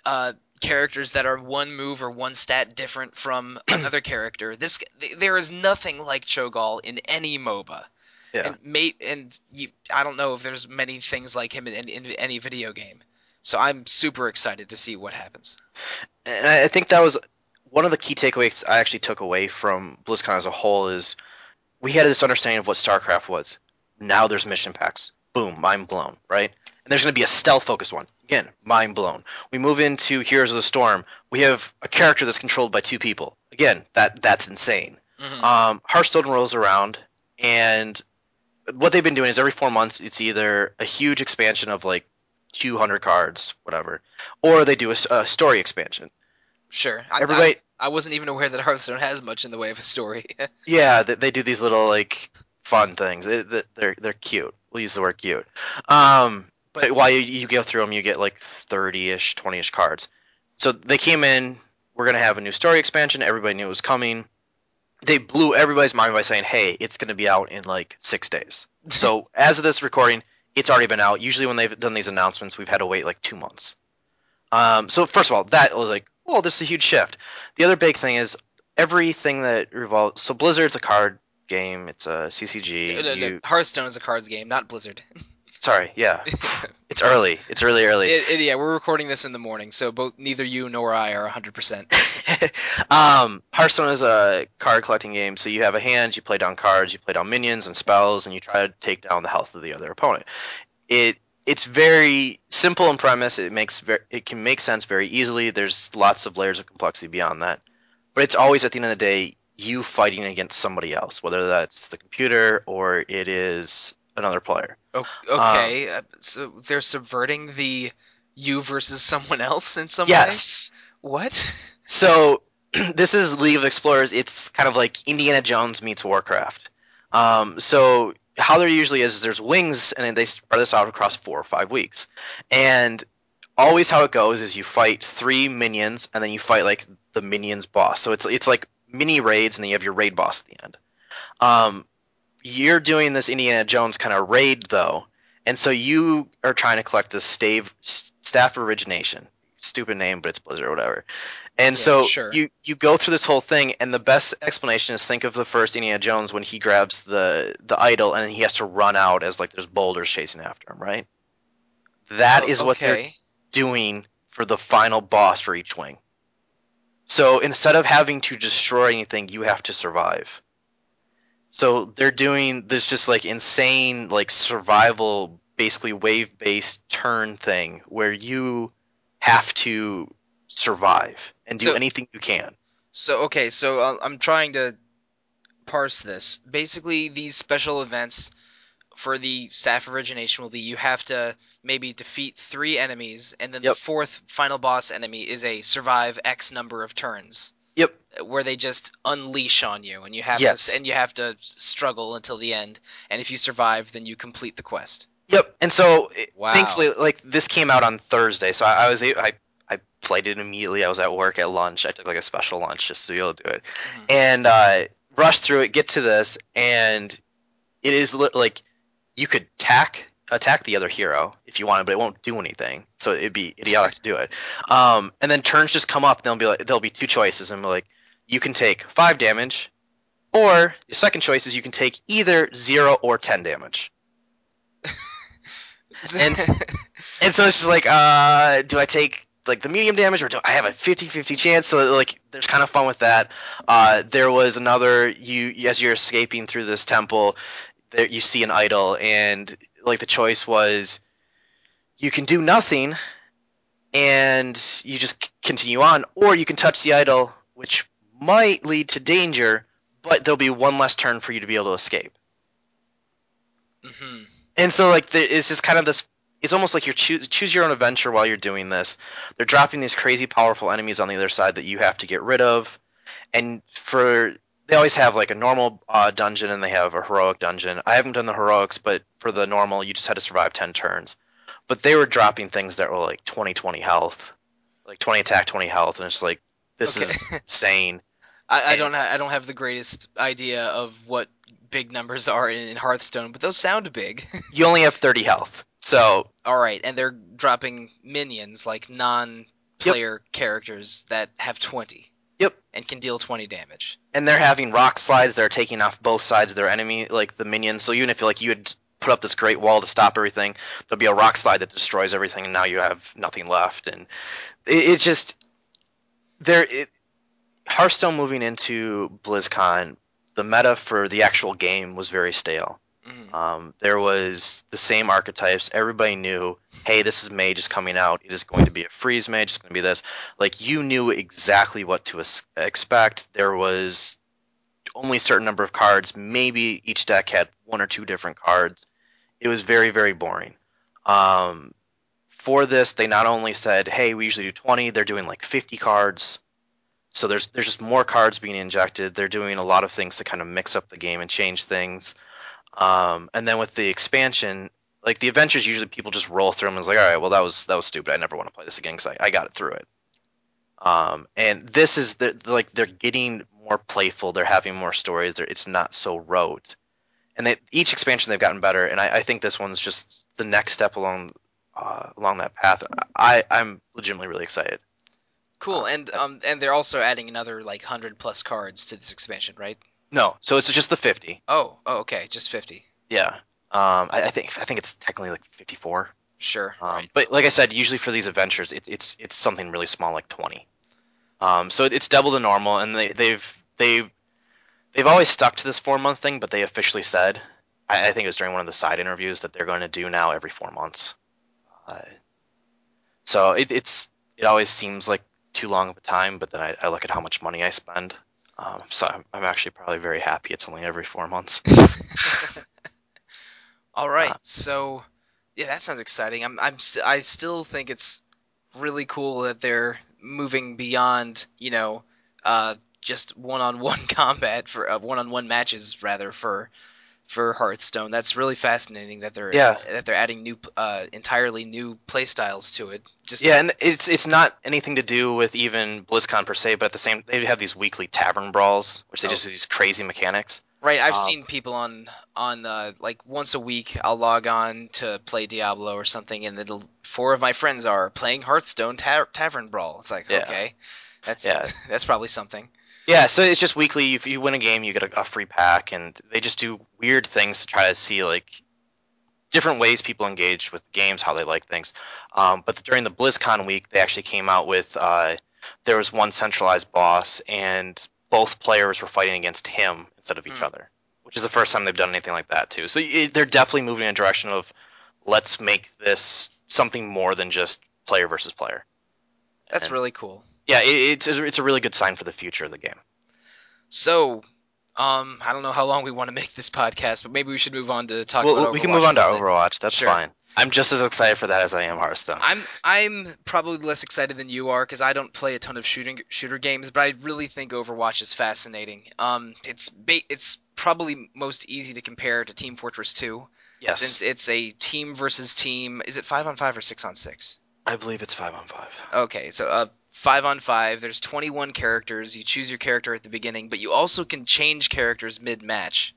uh, characters that are one move or one stat different from another character. This there is nothing like Cho'Gall in any MOBA. Yeah. And may and you, I don't know if there's many things like him in, in, any video game. So I'm super excited to see what happens. and I I think that was one of the key takeaways I actually took away from BlizzCon as a whole is we had this understanding of what StarCraft was. Now there's mission packs. Boom, mind blown, right? And there's going to be a stealth focused one. Again, mind blown. We move into Heroes of the Storm. We have a character that's controlled by two people. Again, that that's insane. Mhm. Um, Hearthstone rolls around, and what they've been doing is every four months, it's either a huge expansion of like 200 cards, whatever, or they do a story expansion. Sure. I, Everybody, I, I wasn't even aware that Hearthstone has much in the way of a story. yeah, they, they do these little like fun things. They, they- they're they're cute. We'll use the word cute. Um, but while you, you go through them, you get like 30ish, 20ish cards. So they came in. We're gonna have a new story expansion. Everybody knew it was coming. They blew everybody's mind by saying, "Hey, it's gonna be out in like six days." So as of this recording, it's already been out. Usually when they've done these announcements, we've had to wait like two months. Um, so first of all, that was like, oh, this is a huge shift. The other big thing is everything that revolves. So Blizzard's a card game. It's a CCG. No, no, You- Hearthstone is a cards game, not Blizzard. Sorry, yeah, it's early. It's really early. It, it- yeah, we're recording this in the morning, so both neither you nor I are 100%. um, Hearthstone is a card collecting game. So you have a hand, you play down cards, you play down minions and spells, and you try to take down the health of the other opponent. It it's very simple in premise. It makes ver- it can make sense very easily. There's lots of layers of complexity beyond that, but it's always at the end of the day you fighting against somebody else, whether that's the computer or it is another player. Okay, uh, so they're subverting the you versus someone else in some way? Yes. What? So this is League of Explorers. It's kind of like Indiana Jones meets Warcraft. Um, so how there usually is, is there's wings, and they spread this out across four or five weeks. And always how it goes is you fight three minions, and then you fight like the minions boss. So it's it's like mini raids, and then you have your raid boss at the end. Um, you're doing this Indiana Jones kind of raid though, and so you are trying to collect this stave staff origination. Stupid name, but it's Blizzard or whatever. And Yeah, so sure. you you go through this whole thing, and the best explanation is think of the first Indiana Jones when he grabs the the idol, and he has to run out as like there's boulders chasing after him, right? That Oh, is what they're doing for the final boss for each wing. So instead of having to destroy anything, you have to survive. So they're doing this just like insane like survival basically wave based turn thing where you have to survive and do So- anything you can. So okay, so uh, I'm trying to parse this. Basically, these special events for the staff origination will be you have to maybe defeat three enemies, and then Yep. the fourth final boss enemy is a survive X number of turns. Yep. Where they just unleash on you, and you have Yes. to and you have to struggle until the end. And if you survive, then you complete the quest. Yep. And so, Wow. thankfully, like this came out on Thursday, so I, I was I I played it immediately. I was at work at lunch. I took like a special lunch just to be able to do it, Mhm. and uh, rushed through it. Get to this, and it is li- like you could tack attack the other hero if you wanted, but it won't do anything. So it'd be idiotic to do it. Um, and then turns just come up, and there'll be like there'll be two choices, and be like you can take five damage, or the second choice is you can take either zero or ten damage. And- And so it's just like, uh, do I take like the medium damage or do I have a 50-50 chance? So like, there's kind of fun with that. Uh, there was another you as you're escaping through this temple, there you see an idol, and like the choice was, you can do nothing, and you just continue on, or you can touch the idol, which might lead to danger, but there'll be one less turn for you to be able to escape. Mhm. And so like the, it's just kind of this. It's almost like you're choose choose your own adventure while you're doing this. They're dropping these crazy powerful enemies on the other side that you have to get rid of, and for they always have like a normal uh, dungeon and they have a heroic dungeon. I haven't done the heroics, but for the normal, you just had to survive ten turns. But they were dropping things that were like 20, 20 health, like 20 attack, 20 health, and it's like this Okay. is insane. I, I don't ha- I don't have the greatest idea of what big numbers are in, in Hearthstone, but those sound big. You only have 30 health, so All right, and they're dropping minions like non-player characters that have 20. Yep. And can deal 20 damage. and they're having rock slides that are taking off both sides of their enemy, like the minions. So even if like you had put up this great wall to stop everything, there'll be a rock slide that destroys everything, and now you have nothing left. And it, it's just there. It, Hearthstone moving into BlizzCon, the meta for the actual game was very stale. Mhm. Um, there was the same archetypes. Everybody knew, hey, this is mage is coming out. It is going to be a freeze mage. It's going to be this. Like you knew exactly what to expect. There was only a certain number of cards. Maybe each deck had one or two different cards. It was very very boring. Um, for this, they not only said, hey, we usually do 20. They're doing like 50 cards. So there's there's just more cards being injected. They're doing a lot of things to kind of mix up the game and change things. Um, and then with the expansion, like the adventures, usually people just roll through them and it's like, all right, well that was that was stupid. I never want to play this again because I, I got it through it. Um, and this is the, like they're getting more playful. They're having more stories. They're, it's not so rote. And they, each expansion they've gotten better. And I, I think this one's just the next step along uh, along that path. I I'm legitimately really excited. Cool, Uh, and um, and they're also adding another like hundred plus cards to this expansion, right? No, so it's just the 50. Oh, oh, okay, just fifty. Yeah. Um, I, I think I think it's technically like 54. Sure. Um, right. But like I said, usually for these adventures, it's it's it's something really small, like 20. Um, so it's double the normal, and they, they've they've they've always stuck to this four month thing, but they officially said, I, I think it was during one of the side interviews that they're going to do now every four months. Uh, so it, it's it always seems like too long of a time, but then I, I look at how much money I spend. Um, so I'm, I'm actually probably very happy it's only every four months. All right. Uh, so, yeah, that sounds exciting. I'm, I'm, st- I still think it's really cool that they're moving beyond, you know, uh, just one-on-one combat for uh, one-on-one matches rather for for Hearthstone. That's really fascinating that they're Yeah. that they're adding new, uh, entirely new playstyles to it. Just Yeah, and it's it's not anything to do with even BlizzCon per se, but at the same they have these weekly tavern brawls, which they Oh. just do these crazy mechanics. Right, I've Um, seen people on on uh, like once a week. I'll log on to play Diablo or something, and it'll four of my friends are playing Hearthstone ta- Tavern Brawl. It's like Yeah. okay, that's Yeah. that's probably something. Yeah, so it's just weekly. If you win a game, you get a, a free pack, and they just do weird things to try to see like different ways people engage with games, how they like things. Um, but during the BlizzCon week, they actually came out with uh, there was one centralized boss, and both players were fighting against him instead of each Hmm. other, which is the first time they've done anything like that too. So it, they're definitely moving in a direction of let's make this something more than just player versus player. That's And- really cool. Yeah, it, it's a, it's a really good sign for the future of the game. So, um, I don't know how long we want to make this podcast, but maybe we should move on to talk Well, about we can move on to. Overwatch. That's Sure. fine. I'm just as excited for that as I am Hearthstone. I'm I'm probably less excited than you are because I don't play a ton of shooting shooter games, but I really think Overwatch is fascinating. Um, it's ba- it's probably most easy to compare to Team Fortress 2 yes, since it's a team versus team. Is it five on five or six on six? I believe it's five on five. Okay, so uh, five on five. There's 21 characters. You choose your character at the beginning, but you also can change characters mid match,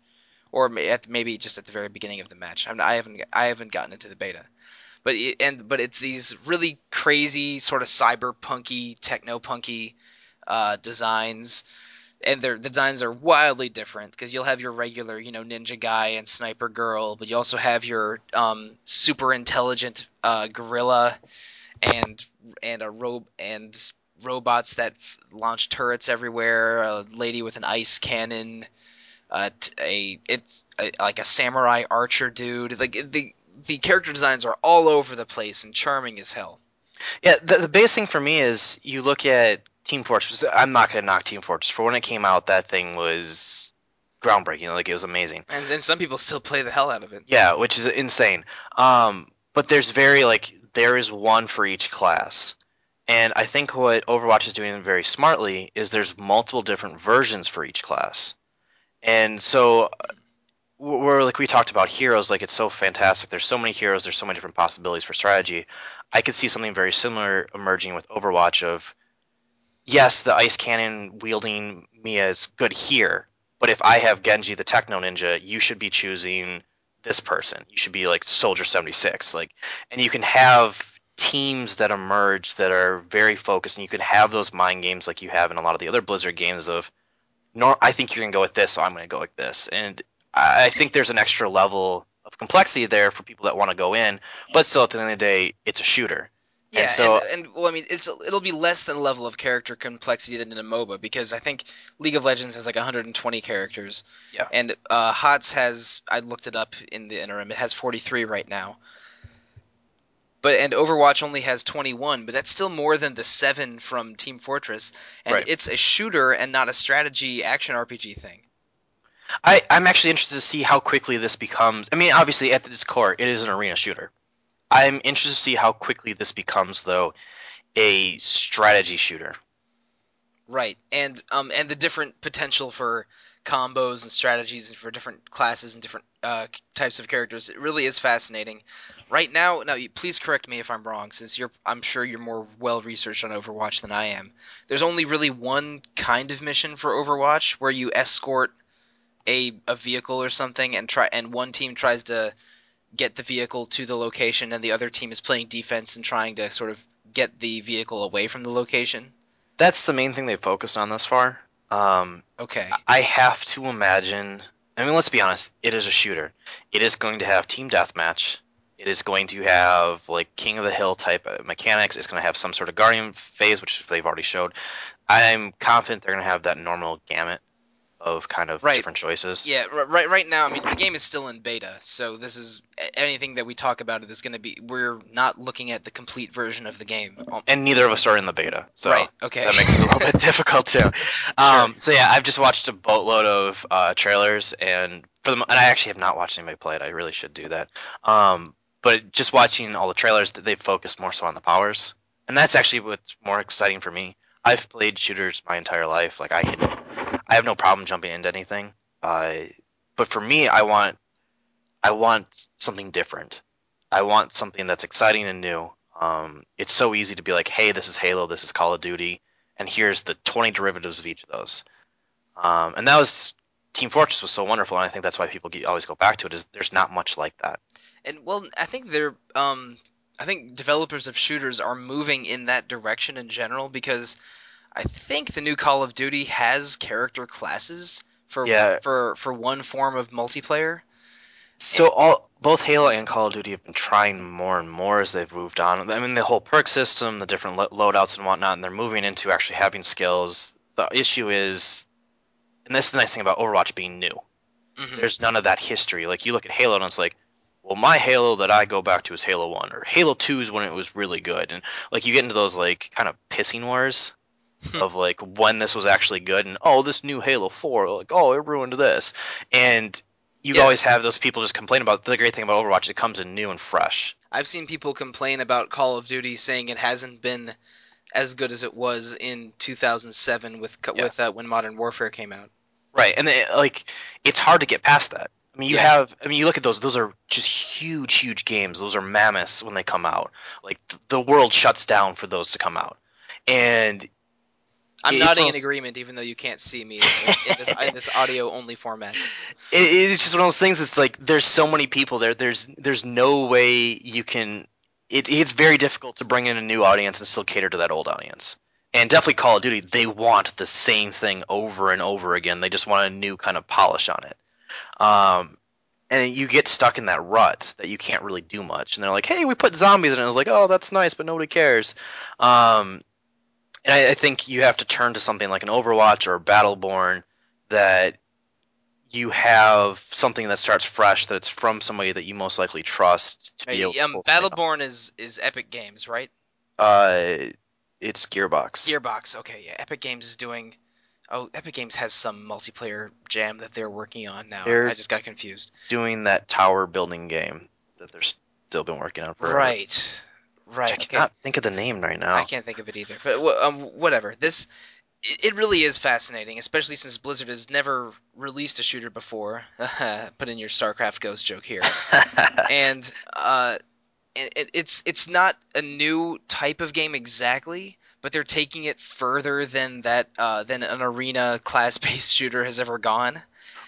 or at, maybe just at the very beginning of the match. I'm, I haven't I haven't gotten into the beta, but it, and but it's these really crazy sort of cyberpunky, techno punky uh, designs. And the designs are wildly different because you'll have your regular, you know, ninja guy and sniper girl, but you also have your um, super intelligent uh, gorilla and and a ro- and robots that f- launch turrets everywhere. A lady with an ice cannon. Uh, t- a it's a, like a samurai archer dude. Like the the character designs are all over the place and charming as hell. Yeah, the, the biggest thing for me is you look at Team Fortress. I'm not going to knock Team Fortress. For when it came out, that thing was groundbreaking. Like it was amazing. And then some people still play the hell out of it. Yeah, which is insane. Um, but there's very like there is one for each class, and I think what Overwatch is doing very smartly is there's multiple different versions for each class, and so we're like we talked about heroes. Like it's so fantastic. There's so many heroes. There's so many different possibilities for strategy. I could see something very similar emerging with Overwatch. Of yes, the ice cannon wielding Mei is good here, but if I have Genji the Techno Ninja, you should be choosing this person. You should be like Soldier 76. Like and you can have teams that emerge that are very focused and you can have those mind games like you have in a lot of the other Blizzard games of nor I think you're going to go with this, so I'm going to go with this. And I think there's an extra level of complexity there for people that want to go in, but still at the end of the day, it's a shooter. Yeah, And so- and, and well, I mean, it's it'll be less than level of character complexity than in a MOBA because I think League of Legends has like 120 characters. Yeah. And uh, HOTS has I looked it up in the interim. It has 43 right now. But and Overwatch only has 21, but that's still more than the seven from Team Fortress, and Right. it's a shooter and not a strategy action RPG thing. I, I'm actually interested to see how quickly this becomes. I mean, obviously, at its core, it is an arena shooter. I'm interested to see how quickly this becomes, though, a strategy shooter. Right, and um, and the different potential for combos and strategies and for different classes and different uh, types of characters. It really is fascinating. Right now, now please correct me if I'm wrong, since you're I'm sure you're more well researched on Overwatch than I am. There's only really one kind of mission for Overwatch where you escort a a vehicle or something and try and one team tries to get the vehicle to the location and the other team is playing defense and trying to sort of get the vehicle away from the location. That's the main thing they've focused on thus far. Um, Okay. I have to imagine. I mean, let's be honest. It is a shooter. It is going to have team deathmatch. It is going to have like King of the Hill type mechanics. It's going to have some sort of Guardian phase, which they've already showed. I'm confident they're going to have that normal gamut of kind of Right. different choices. Yeah, right. Right now, I mean, the game is still in beta, so this is anything that we talk about. It is going to be. We're not looking at the complete version of the game. Um, And neither of us are in the beta, so right. Okay. that makes it a little bit difficult too. Um, So yeah, I've just watched a boatload of uh, trailers, and for the, and I actually have not watched anybody play it. I really should do that. Um, but just watching all the trailers, they've focused more so on the powers, and that's actually what's more exciting for me. I've played shooters my entire life. Like I can, I have no problem jumping into anything. Uh, but for me, I want, I want something different. I want something that's exciting and new. Um, it's so easy to be like, hey, this is Halo, this is Call of Duty, and here's the 20 derivatives of each of those. Um, and that was Team Fortress was so wonderful, and I think that's why people get, always go back to it. Is there's not much like that. And well, I think they're. Um, I think developers of shooters are moving in that direction in general because I think the new Call of Duty has character classes for Yeah. for for one form of multiplayer. So all both Halo and Call of Duty have been trying more and more as they've moved on. I mean, the whole perk system, the different lo- loadouts and whatnot, and they're moving into actually having skills. The issue is, and this is the nice thing about Overwatch being new. Mhm. There's none of that history. Like you look at Halo and it's like, well, my Halo that I go back to is Halo One, or Halo Two is when it was really good, and like you get into those like kind of pissing wars. Of like when this was actually good, and oh, this new Halo Four, like oh, it ruined this, and you Yeah. always have those people just complain about the great thing about Overwatch, it comes in new and fresh. I've seen people complain about Call of Duty, saying it hasn't been as good as it was in 2007 with Yeah. with uh, when Modern Warfare came out. Right, and it, like it's hard to get past that. I mean, you Yeah. have. I mean, you look at those; those are just huge, huge games. Those are mammoths when they come out. Like th- the world shuts down for those to come out, and I'm It's nodding in agreement, even though you can't see me in, in this, in this audio only format. it, it's just one of those things. It's like there's so many people there. There's there's no way you can. It, it's very difficult to bring in a new audience and still cater to that old audience. And definitely Call of Duty, they want the same thing over and over again. They just want a new kind of polish on it. Um, and you get stuck in that rut that you can't really do much. And they're like, "Hey, we put zombies in it." I was like, "Oh, that's nice, but nobody cares." Um, and I, I think you have to turn to something like an Overwatch or Battleborn that you have something that starts fresh that's from somebody that you most likely trust to be able um, off. Battleborn is is Epic Games, right? Uh, it's Gearbox. Gearbox. Okay, yeah. Epic Games is doing. Oh, Epic Games has some multiplayer jam that they're working on now. They're- I just got confused. doing that tower building game that they're still been working on for Right. Right. I okay. cannot think of the name right now. I can't think of it either. But um, whatever. This it, really is fascinating, especially since Blizzard has never released a shooter before. Put in your StarCraft Ghost joke here. and uh, it, it's it's not a new type of game exactly, but they're taking it further than that uh, than an arena class-based shooter has ever gone.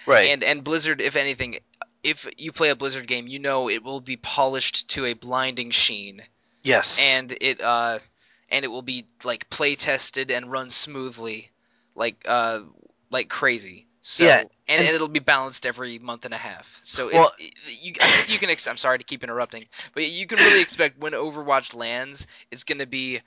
right. And and Blizzard, if anything, if you play a Blizzard game, you know it will be polished to a blinding sheen yes. and it uh and it will be like play tested and run smoothly like uh like crazy. So Yeah, and, and and it'll be balanced every month and a half. So Well- it's you, you can ex- i'm sorry to keep interrupting but you can really expect when overwatch lands it's going to be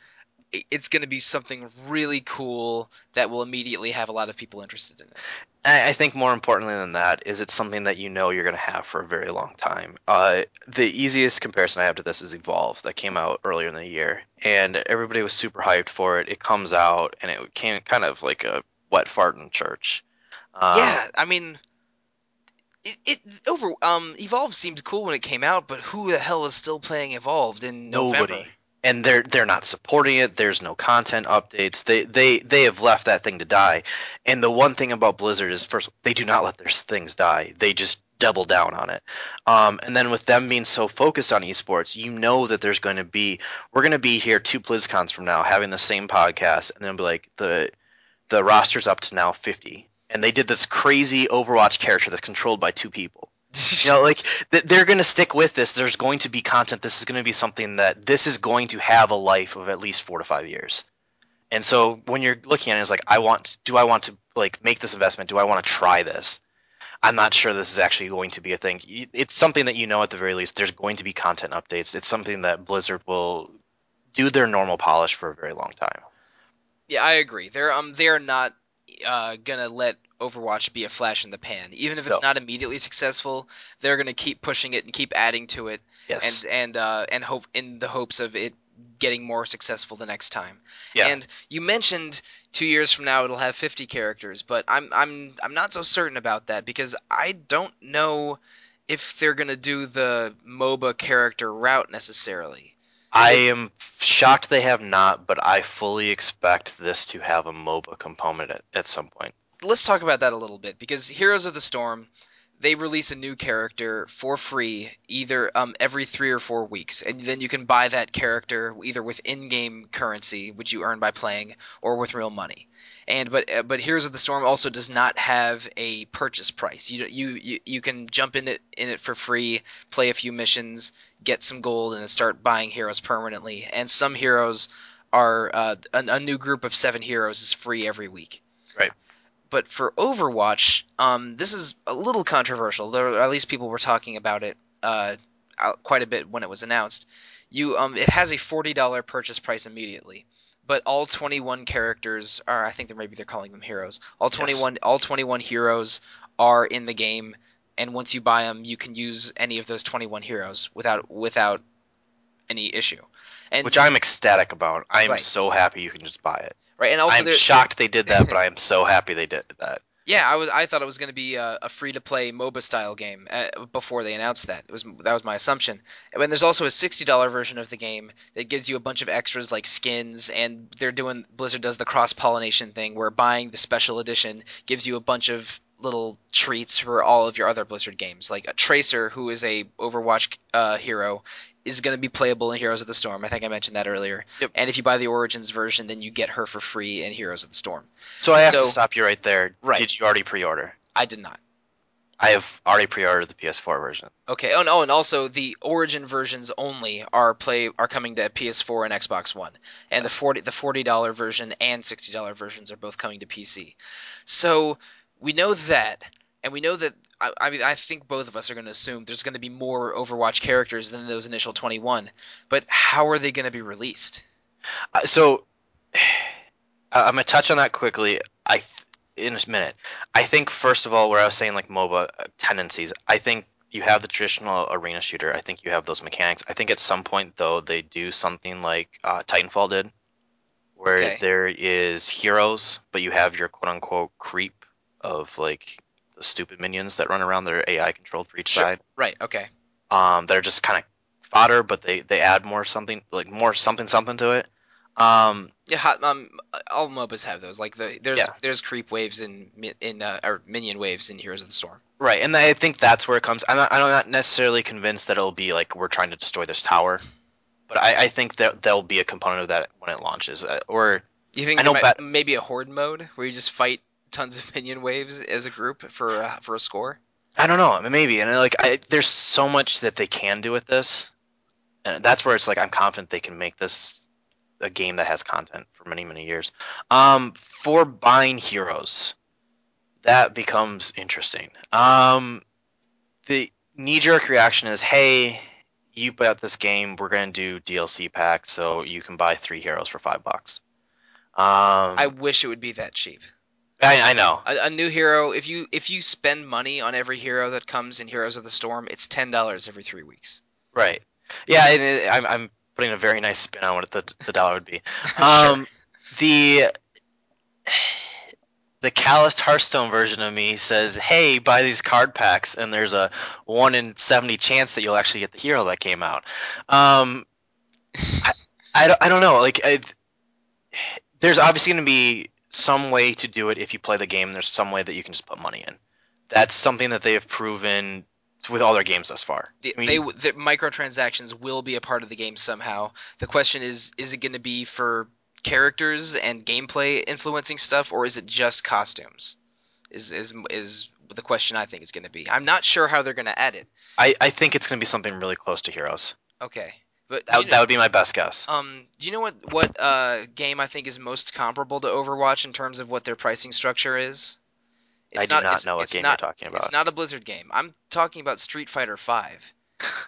it's going to be something really cool that will immediately have a lot of people interested in it I I think more importantly than that is it's something that you know you're going to have for a very long time. Uh, the easiest comparison I have to this is Evolve that came out earlier in the year, and everybody was super hyped for it. It comes out and it came kind of like a wet fart in church. Um, yeah i mean it, it over um evolve seemed cool when it came out but who the hell is still playing evolved in nobody. And they're they're not supporting it. There's no content updates. They they they have left that thing to die. And the one thing about Blizzard is first they do not let their things die. They just double down on it. Um, and then with them being so focused on esports, you know that there's going to be we're going to be here two BlizzCons from now having the same podcast, and then be like the the roster's up to now 50, and they did this crazy Overwatch character that's controlled by two people. You know, like th- they're going to stick with this. There's going to be content. This is going to be something that this is going to have a life of at least four to five years. And so when you're looking at it, it's like, I want. Do I want to like make this investment? Do I want to try this? I'm not sure this is actually going to be a thing. It's something that you know at the very least. There's going to be content updates. It's something that Blizzard will do their normal polish for a very long time. Yeah, I agree. They're um they're not uh gonna let Overwatch be a flash in the pan. Even if it's No. not immediately successful, they're gonna keep pushing it and keep adding to it Yes. and and uh and hope in the hopes of it getting more successful the next time. Yeah. And you mentioned 2 years from now it'll have 50 characters, but I'm I'm I'm not so certain about that because I don't know if they're going to do the MOBA character route necessarily. I am shocked they have not, but I fully expect this to have a MOBA component at, at some point. Let's talk about that a little bit because Heroes of the Storm, they release a new character for free either um, every three or four weeks, and then you can buy that character either with in-game currency, which you earn by playing, or with real money. And but uh, but Heroes of the Storm also does not have a purchase price. You you you, you can jump in it in it for free, play a few missions, get some gold, and start buying heroes permanently. And some heroes are uh, a, a new group of seven heroes is free every week but for Overwatch, um, this is a little controversial. There, at least people were talking about it uh, quite a bit when it was announced. You, um, it has a forty dollar purchase price immediately, but all twenty one characters are. I think that maybe they're calling them heroes. All Yes. twenty one, all twenty one heroes are in the game, and once you buy them, you can use any of those 21 heroes without without any issue. And which I'm ecstatic about. I'm Right. so happy you can just buy it. Right, and also I'm shocked they did that, but I am so happy they did that. Yeah, I was. I thought it was going to be a, a free to play MOBA style game uh, before they announced that. It was that was my assumption. And there's also a sixty dollar version of the game that gives you a bunch of extras like skins, and they're doing Blizzard does the cross pollination thing where buying the special edition gives you a bunch of little treats for all of your other Blizzard games. Like a Tracer, who is a Overwatch uh, hero, is going to be playable in Heroes of the Storm. I think I mentioned that earlier. Yep. And if you buy the Origins version, then you get her for free in Heroes of the Storm. So I have So- to stop you right there. Right. Did you already pre-order? I did not. I have already pre-ordered the PS4 version. Okay. Oh no, and also the Origin versions only are play are coming to PS4 and Xbox One, and Yes. the forty the forty dollar version and sixty dollar versions are both coming to PC. So we know that, and we know that. I, I mean, I think both of us are going to assume there's going to be more Overwatch characters than those initial twenty one. But how are they going to be released? Uh, so I'm gonna touch on that quickly. I th- in a minute. I think first of all, where I was saying like MOBA uh, tendencies, I think you have the traditional arena shooter. I think you have those mechanics. I think at some point though they do something like uh, Titanfall did, where Okay. there is heroes, but you have your quote unquote creep of like the stupid minions that run around. They're AI controlled for each Sure. side. Right. Okay. um, that are just kind of fodder, but they they add more something like more something something to it. Um, Yeah, hot, um, all MOBAs have those. Like the there's Yeah. there's creep waves in in uh, or minion waves in Heroes of the Storm. right, and I think that's where it comes. I'm not, I'm not necessarily convinced that it'll be like we're trying to destroy this tower, but I, I think that there'll be a component of that when it launches. Uh, or You think I know might- bet- maybe a horde mode where you just fight tons of minion waves as a group for uh, for a score? I don't know, maybe. And like, I, there's so much that they can do with this, and that's where it's like I'm confident they can make this a game that has content for many many years. Um, for buying heroes, that becomes interesting. Um, the knee jerk reaction is, hey. You bought this game. We're gonna do DLC pack, so you can buy three heroes for five bucks. Um, I wish it would be that cheap. I, I know. A, a new hero, if you if you spend money on every hero that comes in Heroes of the Storm, it's ten dollars every three weeks. Right. Yeah, and it, I'm, I'm putting a very nice spin on what the, the dollar would be. Um, the the calloused Hearthstone version of me says, "Hey, buy these card packs, and there's a one in seventy chance that you'll actually get the hero that came out." Um, I, I, don't, I don't know. Like, I, there's obviously going to be some way to do it if you play the game. There's some way that you can just put money in. That's something that they have proven with all their games thus far. The, I mean- they the microtransactions will be a part of the game somehow. The question is, is it going to be for characters and gameplay influencing stuff, or is it just costumes? Is is is the question I think is going to be. I'm not sure how they're going to add it. I, I think it's going to be something really close to Heroes. Okay, but That, know- that would be my best guess. Um, do you know what what uh, game I think is most comparable to Overwatch in terms of what their pricing structure is? I do not it's- know what game not- you're talking about. It's not a Blizzard game. I'm talking about Street Fighter Five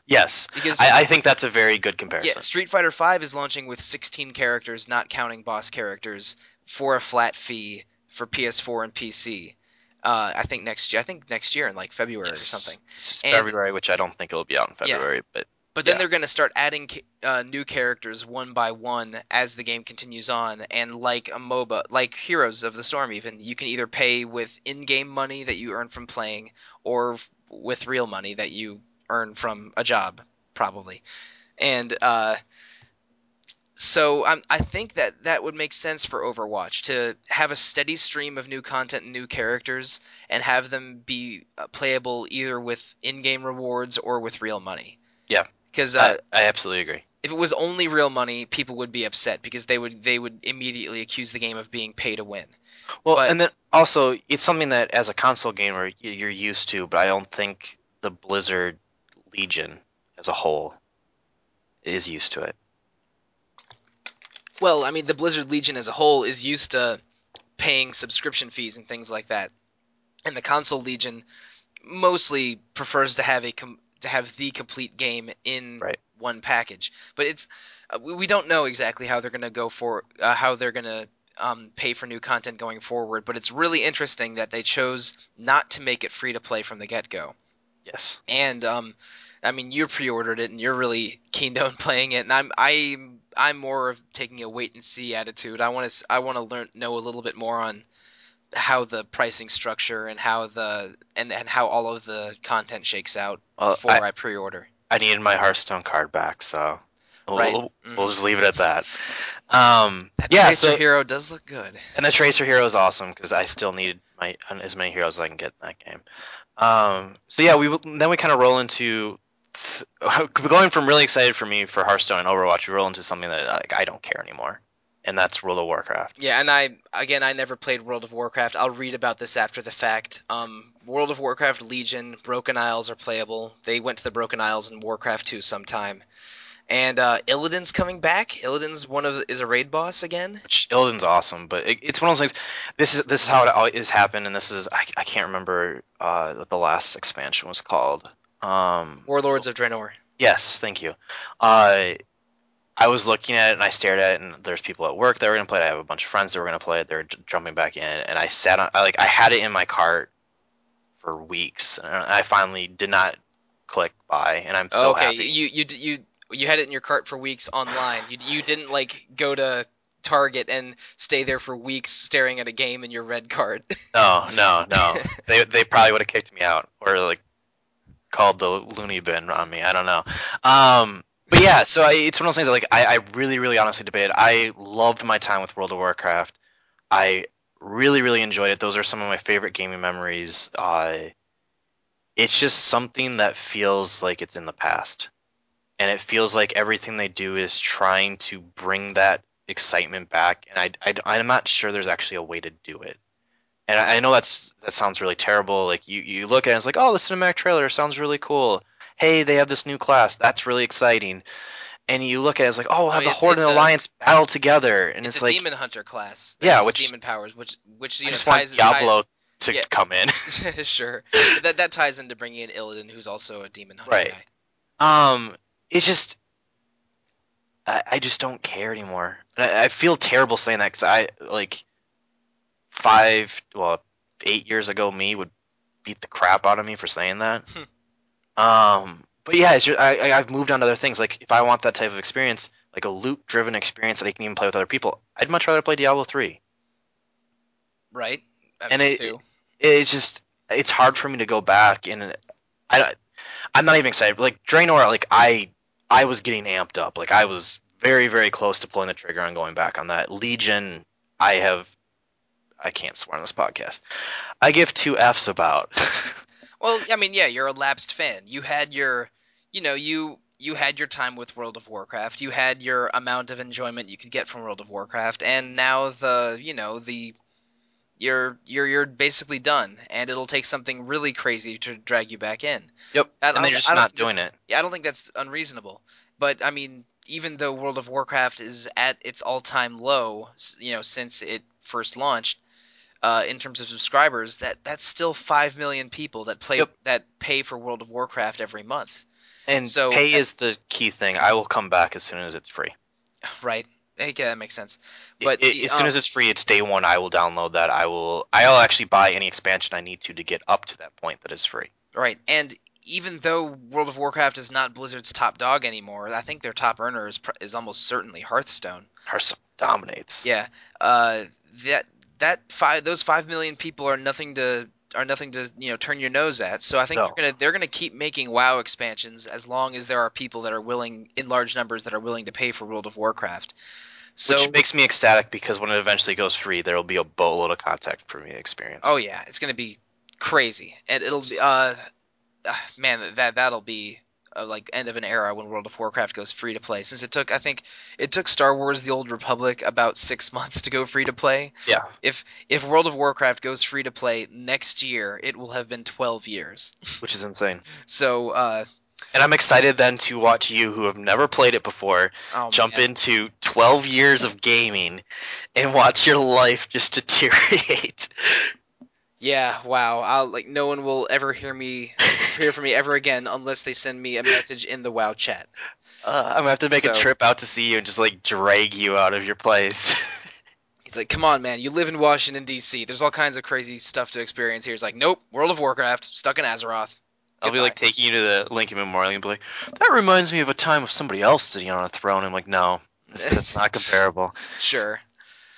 yes, because I, I think that's a very good comparison. yeah. Street Fighter Five is launching with 16 characters, not counting boss characters, for a flat fee for PS4 and PC. Uh, I think next year. I think next year in like February or something. It's And- February, which I don't think it'll be out in Yeah. February, but But then Yeah. they're going to start adding uh, new characters one by one as the game continues on, and like a MOBA, like Heroes of the Storm, even you can either pay with in-game money that you earn from playing, or with real money that you earn from a job, probably. And uh, so I'm, I think that that would make sense for Overwatch to have a steady stream of new content and new characters, and have them be uh, playable either with in-game rewards or with real money. Yeah. Because uh, I, I absolutely agree. if it was only real money, people would be upset because they would they would immediately accuse the game of being pay to win. Well, but- and then also it's something that as a console gamer you're used to, but I don't think the Blizzard Legion as a whole is used to it. Well, I mean, the Blizzard Legion as a whole is used to paying subscription fees and things like that, and the console Legion mostly prefers to have a com- to have the complete game in Right. one package. But it's uh, we we don't know exactly how they're going to go for uh, how they're going to um, pay for new content going forward. But it's really interesting that they chose not to make it free to play from the get go. Yes. and um, I mean you pre-ordered it and you're really keen on playing it, and I'm I'm I'm more of taking a wait and see attitude. I want to I want to learn know a little bit more on how the pricing structure and how the and and how all of the content shakes out Well, before I, I, pre-order. I needed my Hearthstone card back, so we'll, Right. we'll, Mhm. we'll just leave it at that. Um, That yeah. Tracer So hero does look good. and the Tracer hero is awesome because I still need my as many heroes as I can get in that game. Um, so yeah, we then we kind of roll into th- going from really excited for me for Hearthstone and Overwatch. We roll into something that like I don't care anymore, and that's World of Warcraft. Yeah, and I again I never played World of Warcraft. I'll read about this after the fact. Um, World of Warcraft Legion, Broken Isles are playable. They went to the Broken Isles in Warcraft 2 sometime. And uh, Illidan's coming back. Illidan's one of is a raid boss again. Which Illidan's awesome, but it, it's one of those things. This is this is how it always happened, and this is I, I can't remember uh, what the last expansion was called. Um, Warlords of Draenor. Yes, thank you. Uh, I was looking at it and I stared at it, and there's people at work that were gonna play it. I have a bunch of friends that were gonna play it. They're jumping back in, and I sat on. I, like I had it in my cart for weeks, and I finally did not click buy, and I'm so okay, happy. you you you you had it in your cart for weeks online. You you didn't like go to Target and stay there for weeks staring at a game in your red card. No, no, no. they they probably would have kicked me out or like called the loony bin on me. I don't know. Um, but yeah, so I, it's one of those things that, like I, I really, really honestly debated. I loved my time with World of Warcraft. I really, really enjoyed it. Those are some of my favorite gaming memories. Uh, it's just something that feels like it's in the past, and it feels like everything they do is trying to bring that excitement back. And I, I I'm not sure there's actually a way to do it. And I, know that's that sounds really terrible. Like you, you look at it, and it's like, oh, the cinematic trailer sounds really cool. Hey, they have this new class. That's really exciting. And you look at it, it's like, oh, we'll have Oh, the Horde and a- Alliance battle together, and it's, it's, a like, demon hunter class. Yeah, which- demon powers, which which you I know just want ties Diablo to yeah. come in. sure, that that ties into bringing in Illidan, who's also a demon hunter Right. guy. um, it's just, I, I just don't care anymore. And I, I feel terrible saying that because I like five, well, eight years ago, me would beat the crap out of me for saying that. Um, but yeah, it's just, I, I I've moved on to other things. Like if I want that type of experience, like a loot-driven experience that I can even play with other people, I'd much rather play Diablo three. Right. I And mean, it- it's just it's hard for me to go back and I I'm not even excited. Like Draenor, like I I was getting amped up. Like I was very very close to pulling the trigger on going back on that. Legion, I have I can't swear on this podcast. I give two f's about. Well, I mean, yeah, you're a lapsed fan. You had your, you know, you you had your time with World of Warcraft. You had your amount of enjoyment you could get from World of Warcraft, and now the, you know, the you're you're you're basically done, and it'll take something really crazy to drag you back in. yep, and they're just not doing it. Yeah, I don't think that's unreasonable. But I mean, even though World of Warcraft is at its all-time low, you know, since it first launched, uh, in terms of subscribers, that that's still five million people that play Yep. that pay for World of Warcraft every month. And So- pay is the key thing. I will come back as soon as it's free. Right? Okay, that makes sense. But But the, as soon um, as it's free, it's day one. I will download that. I will. I'll actually buy any expansion I need to to get up to that point that is free. Right, and even though World of Warcraft is not Blizzard's top dog anymore, I think their top earner is, is almost certainly Hearthstone. Hearthstone dominates. Yeah, uh, that that five those five million people are nothing to are nothing to you know turn your nose at. So I think No. they're gonna they're gonna keep making WoW expansions as long as there are people that are willing in large numbers that are willing to pay for World of Warcraft. So Which makes me ecstatic because when it eventually goes free, there will be a boatload of contact for me experience. oh yeah, it's gonna be crazy, and it'll be uh, uh man that that'll be. Uh, like end of an era when World of Warcraft goes free to play. Since it took, I think, it took Star Wars: The Old Republic about six months to go free to play. yeah. if if World of Warcraft goes free to play next year, it will have been 12 years. Which is insane. So, uh, And I'm excited then to watch you, who have never played it before, oh, jump man. into 12 years of gaming and watch your life just deteriorate. Yeah, wow. I'll like no one will ever hear me hear from me ever again unless they send me a message in the WoW chat. Uh, I'm gonna have to make a trip out to see you and just like drag you out of your place. He's like, "Come on, man. You live in Washington D.C. There's all kinds of crazy stuff to experience here." He's like, "Nope. World of Warcraft. Stuck in Azeroth." I'll be like taking you to the Lincoln Memorial and be like, that reminds me of a time of somebody else sitting on a throne. I'm like, no, that's, that's not comparable. Sure.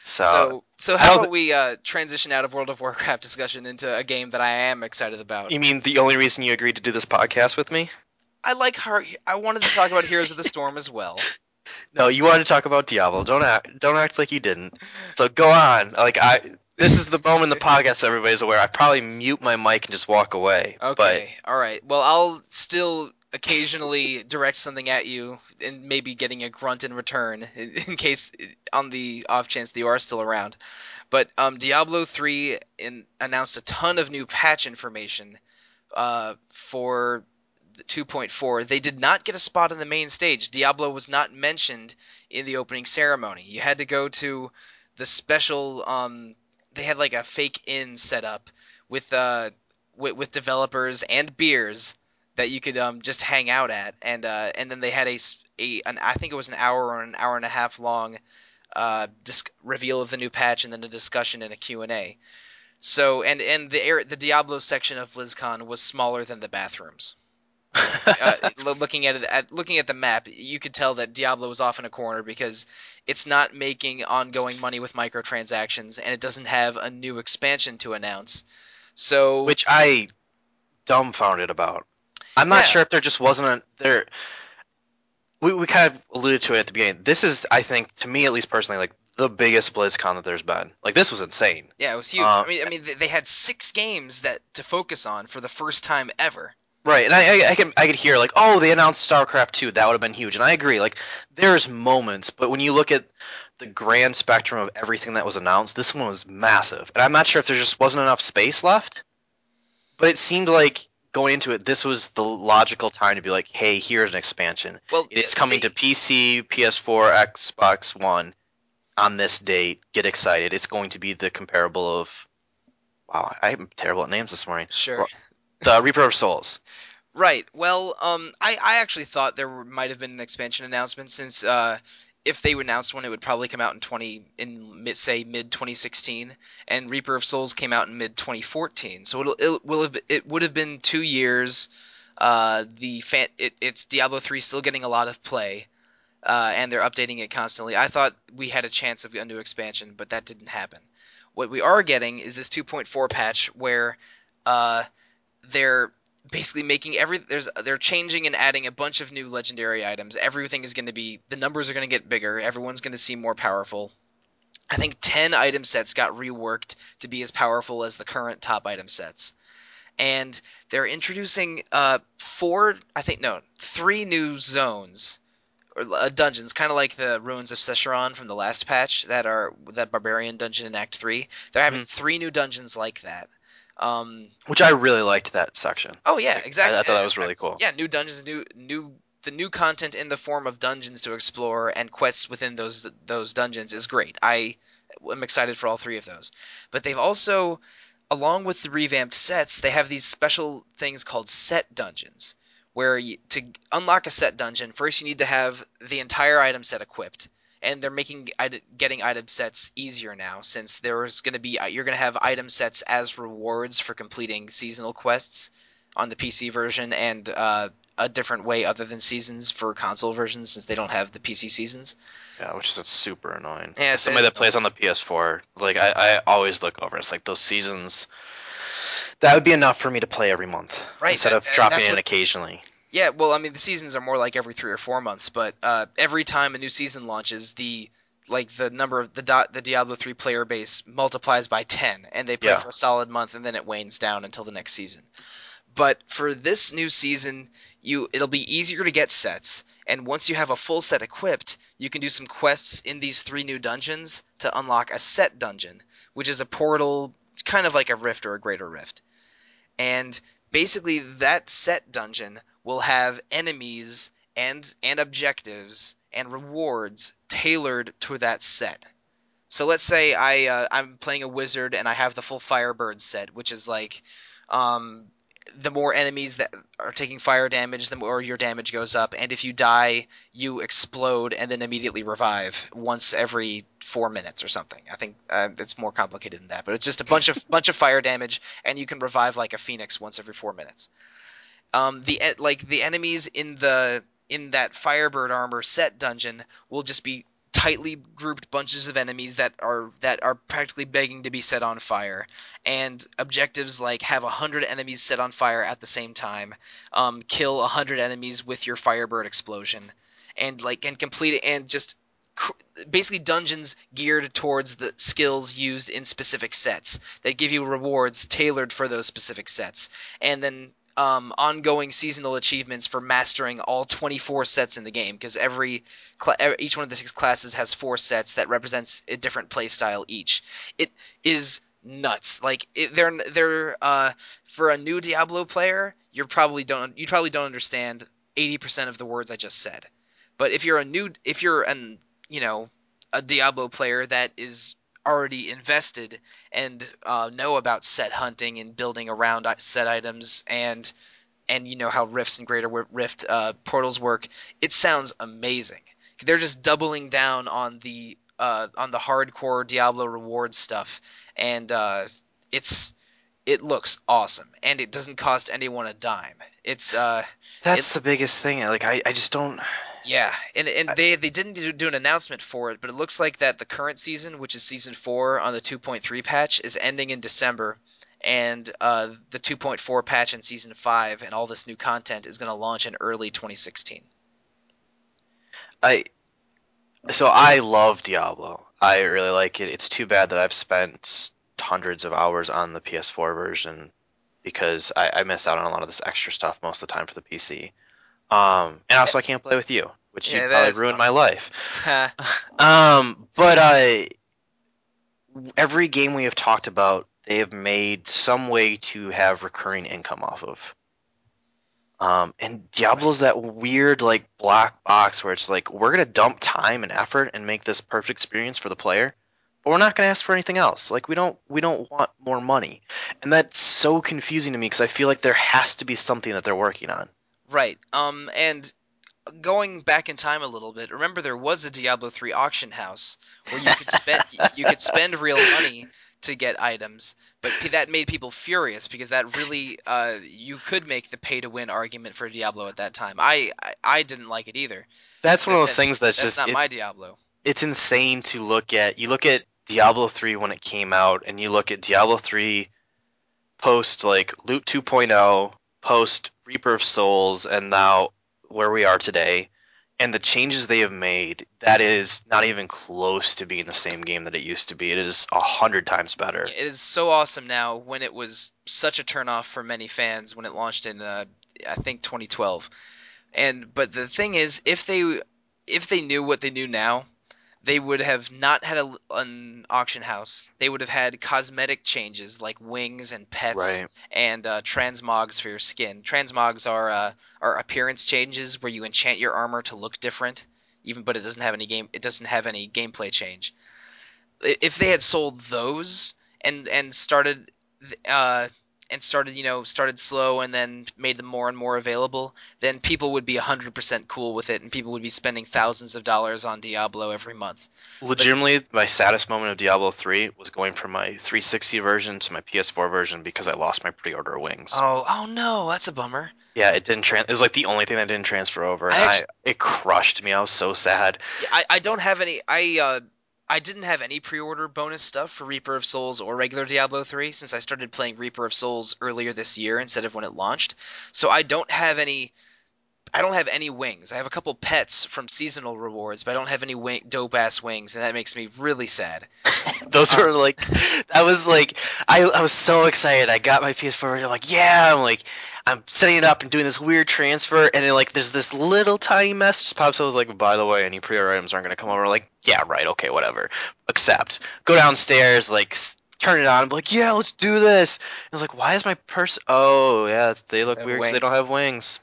So, So, so how about we uh, transition out of World of Warcraft discussion into a game that I am excited about? you mean the only reason you agreed to do this podcast with me? I like Har- I wanted to talk about Heroes of the Storm as well. No, you wanted to talk about Diablo. Don't act. Don't act like you didn't. So go on. Like I. This is the moment in the podcast everybody's aware. I probably mute my mic and just walk away. Okay. All right. Well, I'll still occasionally direct something at you and maybe getting a grunt in return in, in case on the off chance that you are still around. But um, Diablo 3 in, announced a ton of new patch information uh, for 2.4. They did not get a spot on the main stage. Diablo was not mentioned in the opening ceremony. You had to go to the special um, they had like a fake inn set up with uh with, with developers and beers that you could um just hang out at and uh and then they had a, a an I think it was an hour or an hour and a half long uh disc- reveal of the new patch and then a discussion and a Q&A. So and and the air, the Diablo section of BlizzCon was smaller than the bathrooms. uh, looking at it at looking at the map, you could tell that Diablo was off in a corner because it's not making ongoing money with microtransactions, and it doesn't have a new expansion to announce. So, Which I dumbfounded about. I'm not Yeah. sure if there just wasn't a there. We we kind of alluded to it at the beginning. This is, I think, to me at least personally, like the biggest BlizzCon that there's been. Like this was insane. yeah, it was huge. uh, I mean, I mean, they- they had six games that to focus on for the first time ever. Right, and I, I, I can I could hear like, oh, they announced StarCraft two, that would have been huge, and I agree. Like, there's moments, but when you look at the grand spectrum of everything that was announced, this one was massive, and I'm not sure if there just wasn't enough space left. But it seemed like going into it, this was the logical time to be like, hey, here's an expansion. Well, It's coming they- to PC, PS4, Xbox One on this date. Get excited! It's going to be the comparable of. Wow, I'm terrible at names this morning. Sure. The Reaper of Souls. Right. Well, um, I, I actually thought there might have been an expansion announcement since uh, if they announced one, it would probably come out in twenty in mid say mid 2016, and Reaper of Souls came out in mid 2014. So it'll it will have it would have been two years. Uh, the fan it, it's Diablo 3 still getting a lot of play, uh, and they're updating it constantly. I thought we had a chance of a new expansion, but that didn't happen. What we are getting is this 2.4 patch where uh, they're basically making every there's they're changing and adding a bunch of new legendary items. Everything is going to be the numbers are going to get bigger. Everyone's going to seem more powerful. I think 10 item sets got reworked to be as powerful as the current top item sets. And they're introducing uh four I think no, three new zones or uh, dungeons, kind of like the ruins of Sescheron from the last patch that are that barbarian dungeon in Act 3. They're having Mhm. three new dungeons like that. Um which I really liked that section. Oh yeah, exactly. I thought that was really cool. Yeah, new dungeons, new new the new content in the form of dungeons to explore and quests within those those dungeons is great. I am excited for all three of those. But they've also along with the revamped sets, they have these special things called set dungeons where you, to unlock a set dungeon, first you need to have the entire item set equipped. And they're making getting item sets easier now, since there's going to be you're going to have item sets as rewards for completing seasonal quests on the PC version, and uh, a different way other than seasons for console versions, since they don't have the PC seasons. Yeah, which is super annoying. Yeah, As somebody that plays on the PS4, like I, I always look over. It's like those seasons. That would be enough for me to play every month, Right, Instead that- of dropping in what- occasionally. Yeah, well, I mean, the seasons are more like every three or four months, but uh, every time a new season launches, the like the number of the dot the Diablo three player base multiplies by ten, and they play Yeah. for a solid month, and then it wanes down until the next season. But for this new season, you it'll be easier to get sets, and once you have a full set equipped, you can do some quests in these three new dungeons to unlock a set dungeon, which is a portal, kind of like a rift or a greater rift. And basically, that set dungeon will have enemies and and objectives and rewards tailored to that set. So let's say I uh, I'm playing a wizard and I have the full Firebird set, which is like um, the more enemies that are taking fire damage, the more your damage goes up, and if you die, you explode and then immediately revive once every four minutes or something. I think uh, it's more complicated than that, but it's just a bunch of bunch of fire damage, and you can revive like a phoenix once every four minutes. um, the like the enemies in the in that Firebird armor set dungeon will just be tightly grouped bunches of enemies that are that are practically begging to be set on fire. And objectives like have a hundred enemies set on fire at the same time um, kill a hundred enemies with your firebird explosion. And like and complete it and just basically dungeons geared towards the skills used in specific sets that give you rewards tailored for those specific sets. And then um, ongoing seasonal achievements for mastering all 24 sets in the game because every e- each one of the six classes has four sets that represents a different playstyle each. It is nuts. Like it, they're they're uh, for a new Diablo player, you're probably don't you probably don't understand 80% of the words I just said. But if you're a new if you're an you know a Diablo player that is already invested and uh, know about set hunting and building around set items and and you know how rifts and greater rift uh, portals work it sounds amazing they're just doubling down on the uh, on the hardcore diablo reward stuff and uh, it's it looks awesome and it doesn't cost anyone a dime it's uh That's the biggest thing. Like I, I just don't. Yeah, and and they they didn't do, do an announcement for it, but it looks like that the current season, which is season four on the 2.3 patch, is ending in December, and uh, the 2.4 patch in season five and all this new content is going to launch in early 2016. I so I love Diablo. I really like it. It's too bad that I've spent hundreds of hours on the PS4 version because I, I missed out on a lot of this extra stuff most of the time for the PC. Um, and also I can't play with you, which Yeah, you probably ruined tough. my life. Um, but uh, every game we have talked about, they have made some way to have recurring income off of. Um, and Diablo's that weird like black box where it's like we're gonna dump time and effort and make this perfect experience for the player, but we're not gonna ask for anything else. Like we don't we don't want more money, and that's so confusing to me because I feel like there has to be something that they're working on. Right. Um, and going back in time a little bit, remember there was a Diablo 3 auction house where you could spend you could spend real money to get items, but that made people furious because that really uh, you could make the pay to win argument for Diablo at that time. I, I I didn't like it either. That's one of those things that's, That's just not it- my Diablo. it's insane to look at. You look at Diablo 3 when it came out, and you look at Diablo 3 post like Loot 2.0, post Reaper of Souls, and now where we are today, and the changes they have made. That is not even close to being the same game that it used to be. It is a hundred times better. It is so awesome now when it was such a turnoff for many fans when it launched in uh, I think 2012. And but the thing is, if they if they knew what they knew now, they would have not had a, an auction house. They would have had cosmetic changes like wings and pets Right. and uh, transmogs for your skin. Transmogs are uh, are appearance changes where you enchant your armor to look different, even but it doesn't have any game. It doesn't have any gameplay change. If they had sold those and and started uh, and started you know started slow and then made them more and more available, then people would be 100% cool with it and people would be spending thousands of dollars on Diablo every month. Legitimately, my saddest moment of Diablo 3 was going from my 360 version to my PS4 version because I lost my pre-order Wings. Oh, oh no, that's a bummer. Yeah, it didn't. Tran- it was like the only thing that didn't transfer over, I and I, it crushed me. I was so sad. I, I don't have any I uh I didn't have any pre-order bonus stuff for Reaper of Souls or regular Diablo 3 since I started playing Reaper of Souls earlier this year instead of when it launched. So I don't have any I don't have any wings. I have a couple pets from seasonal rewards, but I don't have any wing, dope ass wings, and that makes me really sad. Those were like, I was like, I, I was so excited. I got my PS4. I'm like, yeah. I'm like, I'm setting it up and doing this weird transfer, and then like, there's this little tiny message pops. up. I was like, by the way, any pre-order items aren't gonna come over. Like, yeah, right, okay, whatever. Accept. Go downstairs, like, turn it on. I'm like, yeah, let's do this. And I was like, why is my purse? Oh, yeah, they look They weird. 'cause They don't have wings.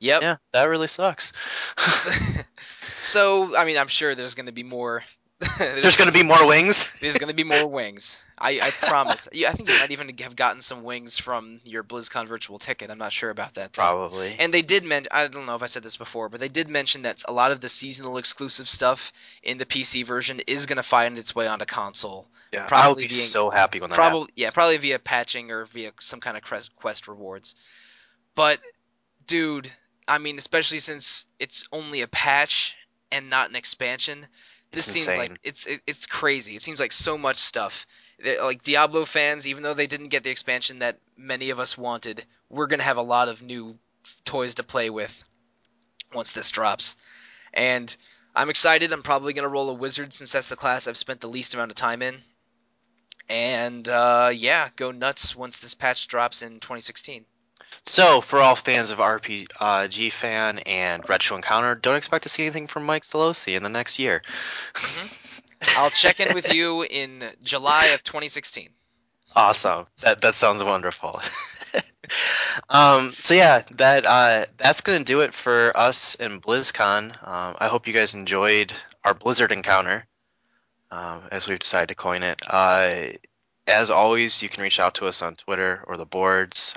Yep. Yeah, that really sucks. so I mean, I'm sure there's going to be more. There's gonna be more wings. There's going to be more wings. I, I promise. Yeah, I think you might even have gotten some wings from your BlizzCon virtual ticket. I'm not sure about that. though. Probably. And they did mention, I don't know if I said this before, but they did mention that a lot of the seasonal exclusive stuff in the PC version is going to find its way onto console. yeah, I'll probably be being- so happy when that Probably, happens. yeah, probably via patching or via some kind of quest rewards. But dude. I mean, especially since it's only a patch and not an expansion. This It's seems like it's it, it's crazy. It seems like so much stuff. Like Diablo fans, even though they didn't get the expansion that many of us wanted, we're gonna have a lot of new toys to play with once this drops. And I'm excited. I'm probably gonna roll a wizard since that's the class I've spent the least amount of time in. And uh, yeah, go nuts once this patch drops in 2016. So, for all fans of RPG Fan and Retro Encounter, don't expect to see anything from Mike Sollosi in the next year. I'll check in with you in July of 2016. Awesome. That that sounds wonderful. um, so yeah, that uh, that's gonna do it for us in BlizzCon. Um, I hope you guys enjoyed our Blizzard encounter, um, as we've decided to coin it. Uh, as always, you can reach out to us on Twitter or the boards.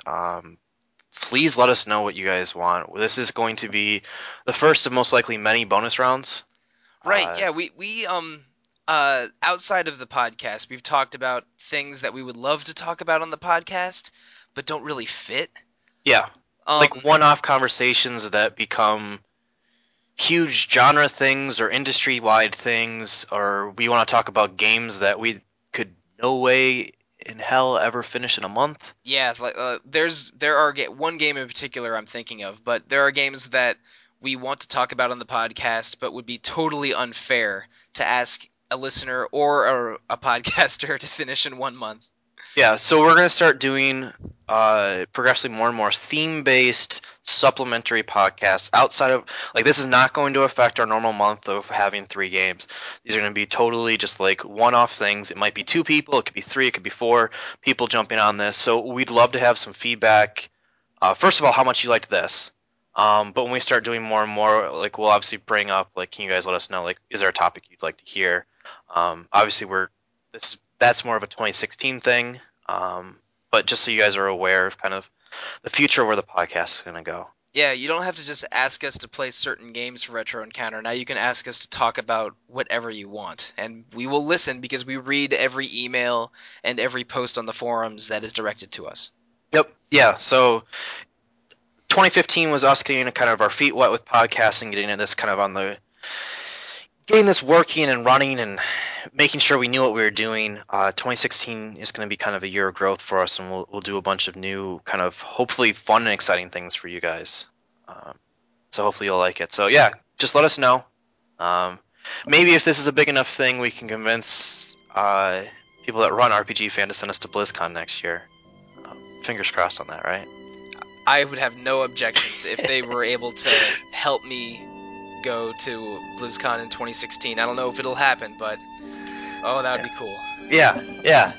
Please let us know what you guys want. This is going to be the first of most likely many bonus rounds. Right? Uh, yeah, we we um uh outside of the podcast, we've talked about things that we would love to talk about on the podcast, but don't really fit. Yeah, Um, like one-off conversations that become huge genre things or industry-wide things or we want to talk about games that we could no way in hell ever finish in a month yeah, like uh, there's there are one game in particular I'm thinking of, but there are games that we want to talk about on the podcast, but would be totally unfair to ask a listener or a, a podcaster to finish in one month. Yeah so we're going to start doing uh, progressively more and more theme-based supplementary podcasts outside of like this is not going to affect our normal month of having three games. These are going to be totally just like one-off things. It might be two people it could be three it could be four people jumping on this. So we'd love to have some feedback. Uh, first of all how much you liked this? Um, but when we start doing more and more like we'll obviously bring up like can you guys let us know like is there a topic you'd like to hear? Um, obviously we're this that's more of a 2016 thing um, but just so you guys are aware of kind of the future where the podcast is going to go Yeah, you don't have to just ask us to play certain games for Retro Encounter. Now you can ask us to talk about whatever you want, and we will listen because we read every email and every post on the forums that is directed to us. Yep. Yeah. So 2015 was us getting kind of our feet wet with podcasting, getting into this kind of on the getting this working and running and making sure we knew what we were doing. Uh, 2016 is going to be kind of a year of growth for us, and we'll we'll do a bunch of new kind of hopefully fun and exciting things for you guys. Um, so hopefully you'll like it. So yeah, just let us know. Um, maybe if this is a big enough thing, we can convince uh, people that run RPG Fan to send us to BlizzCon next year. Um, fingers crossed on that, right? I would have no objections if they were able to help me go to BlizzCon in 2016. I don't know if it'll happen, but oh, that would be cool. Yeah, yeah.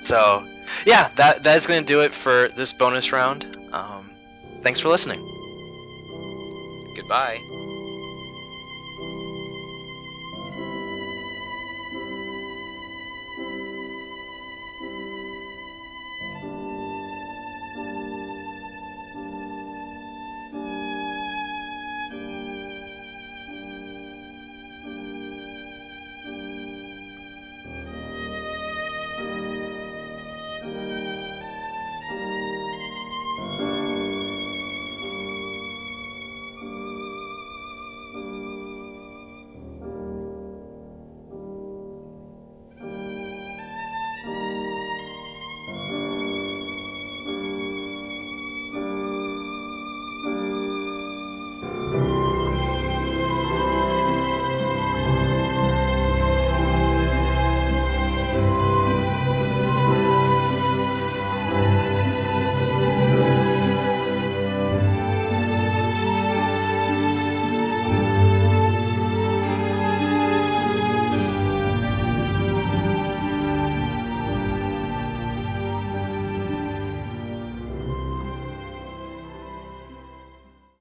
So, yeah, that that is going to do it for this bonus round. Um, thanks for listening. Goodbye.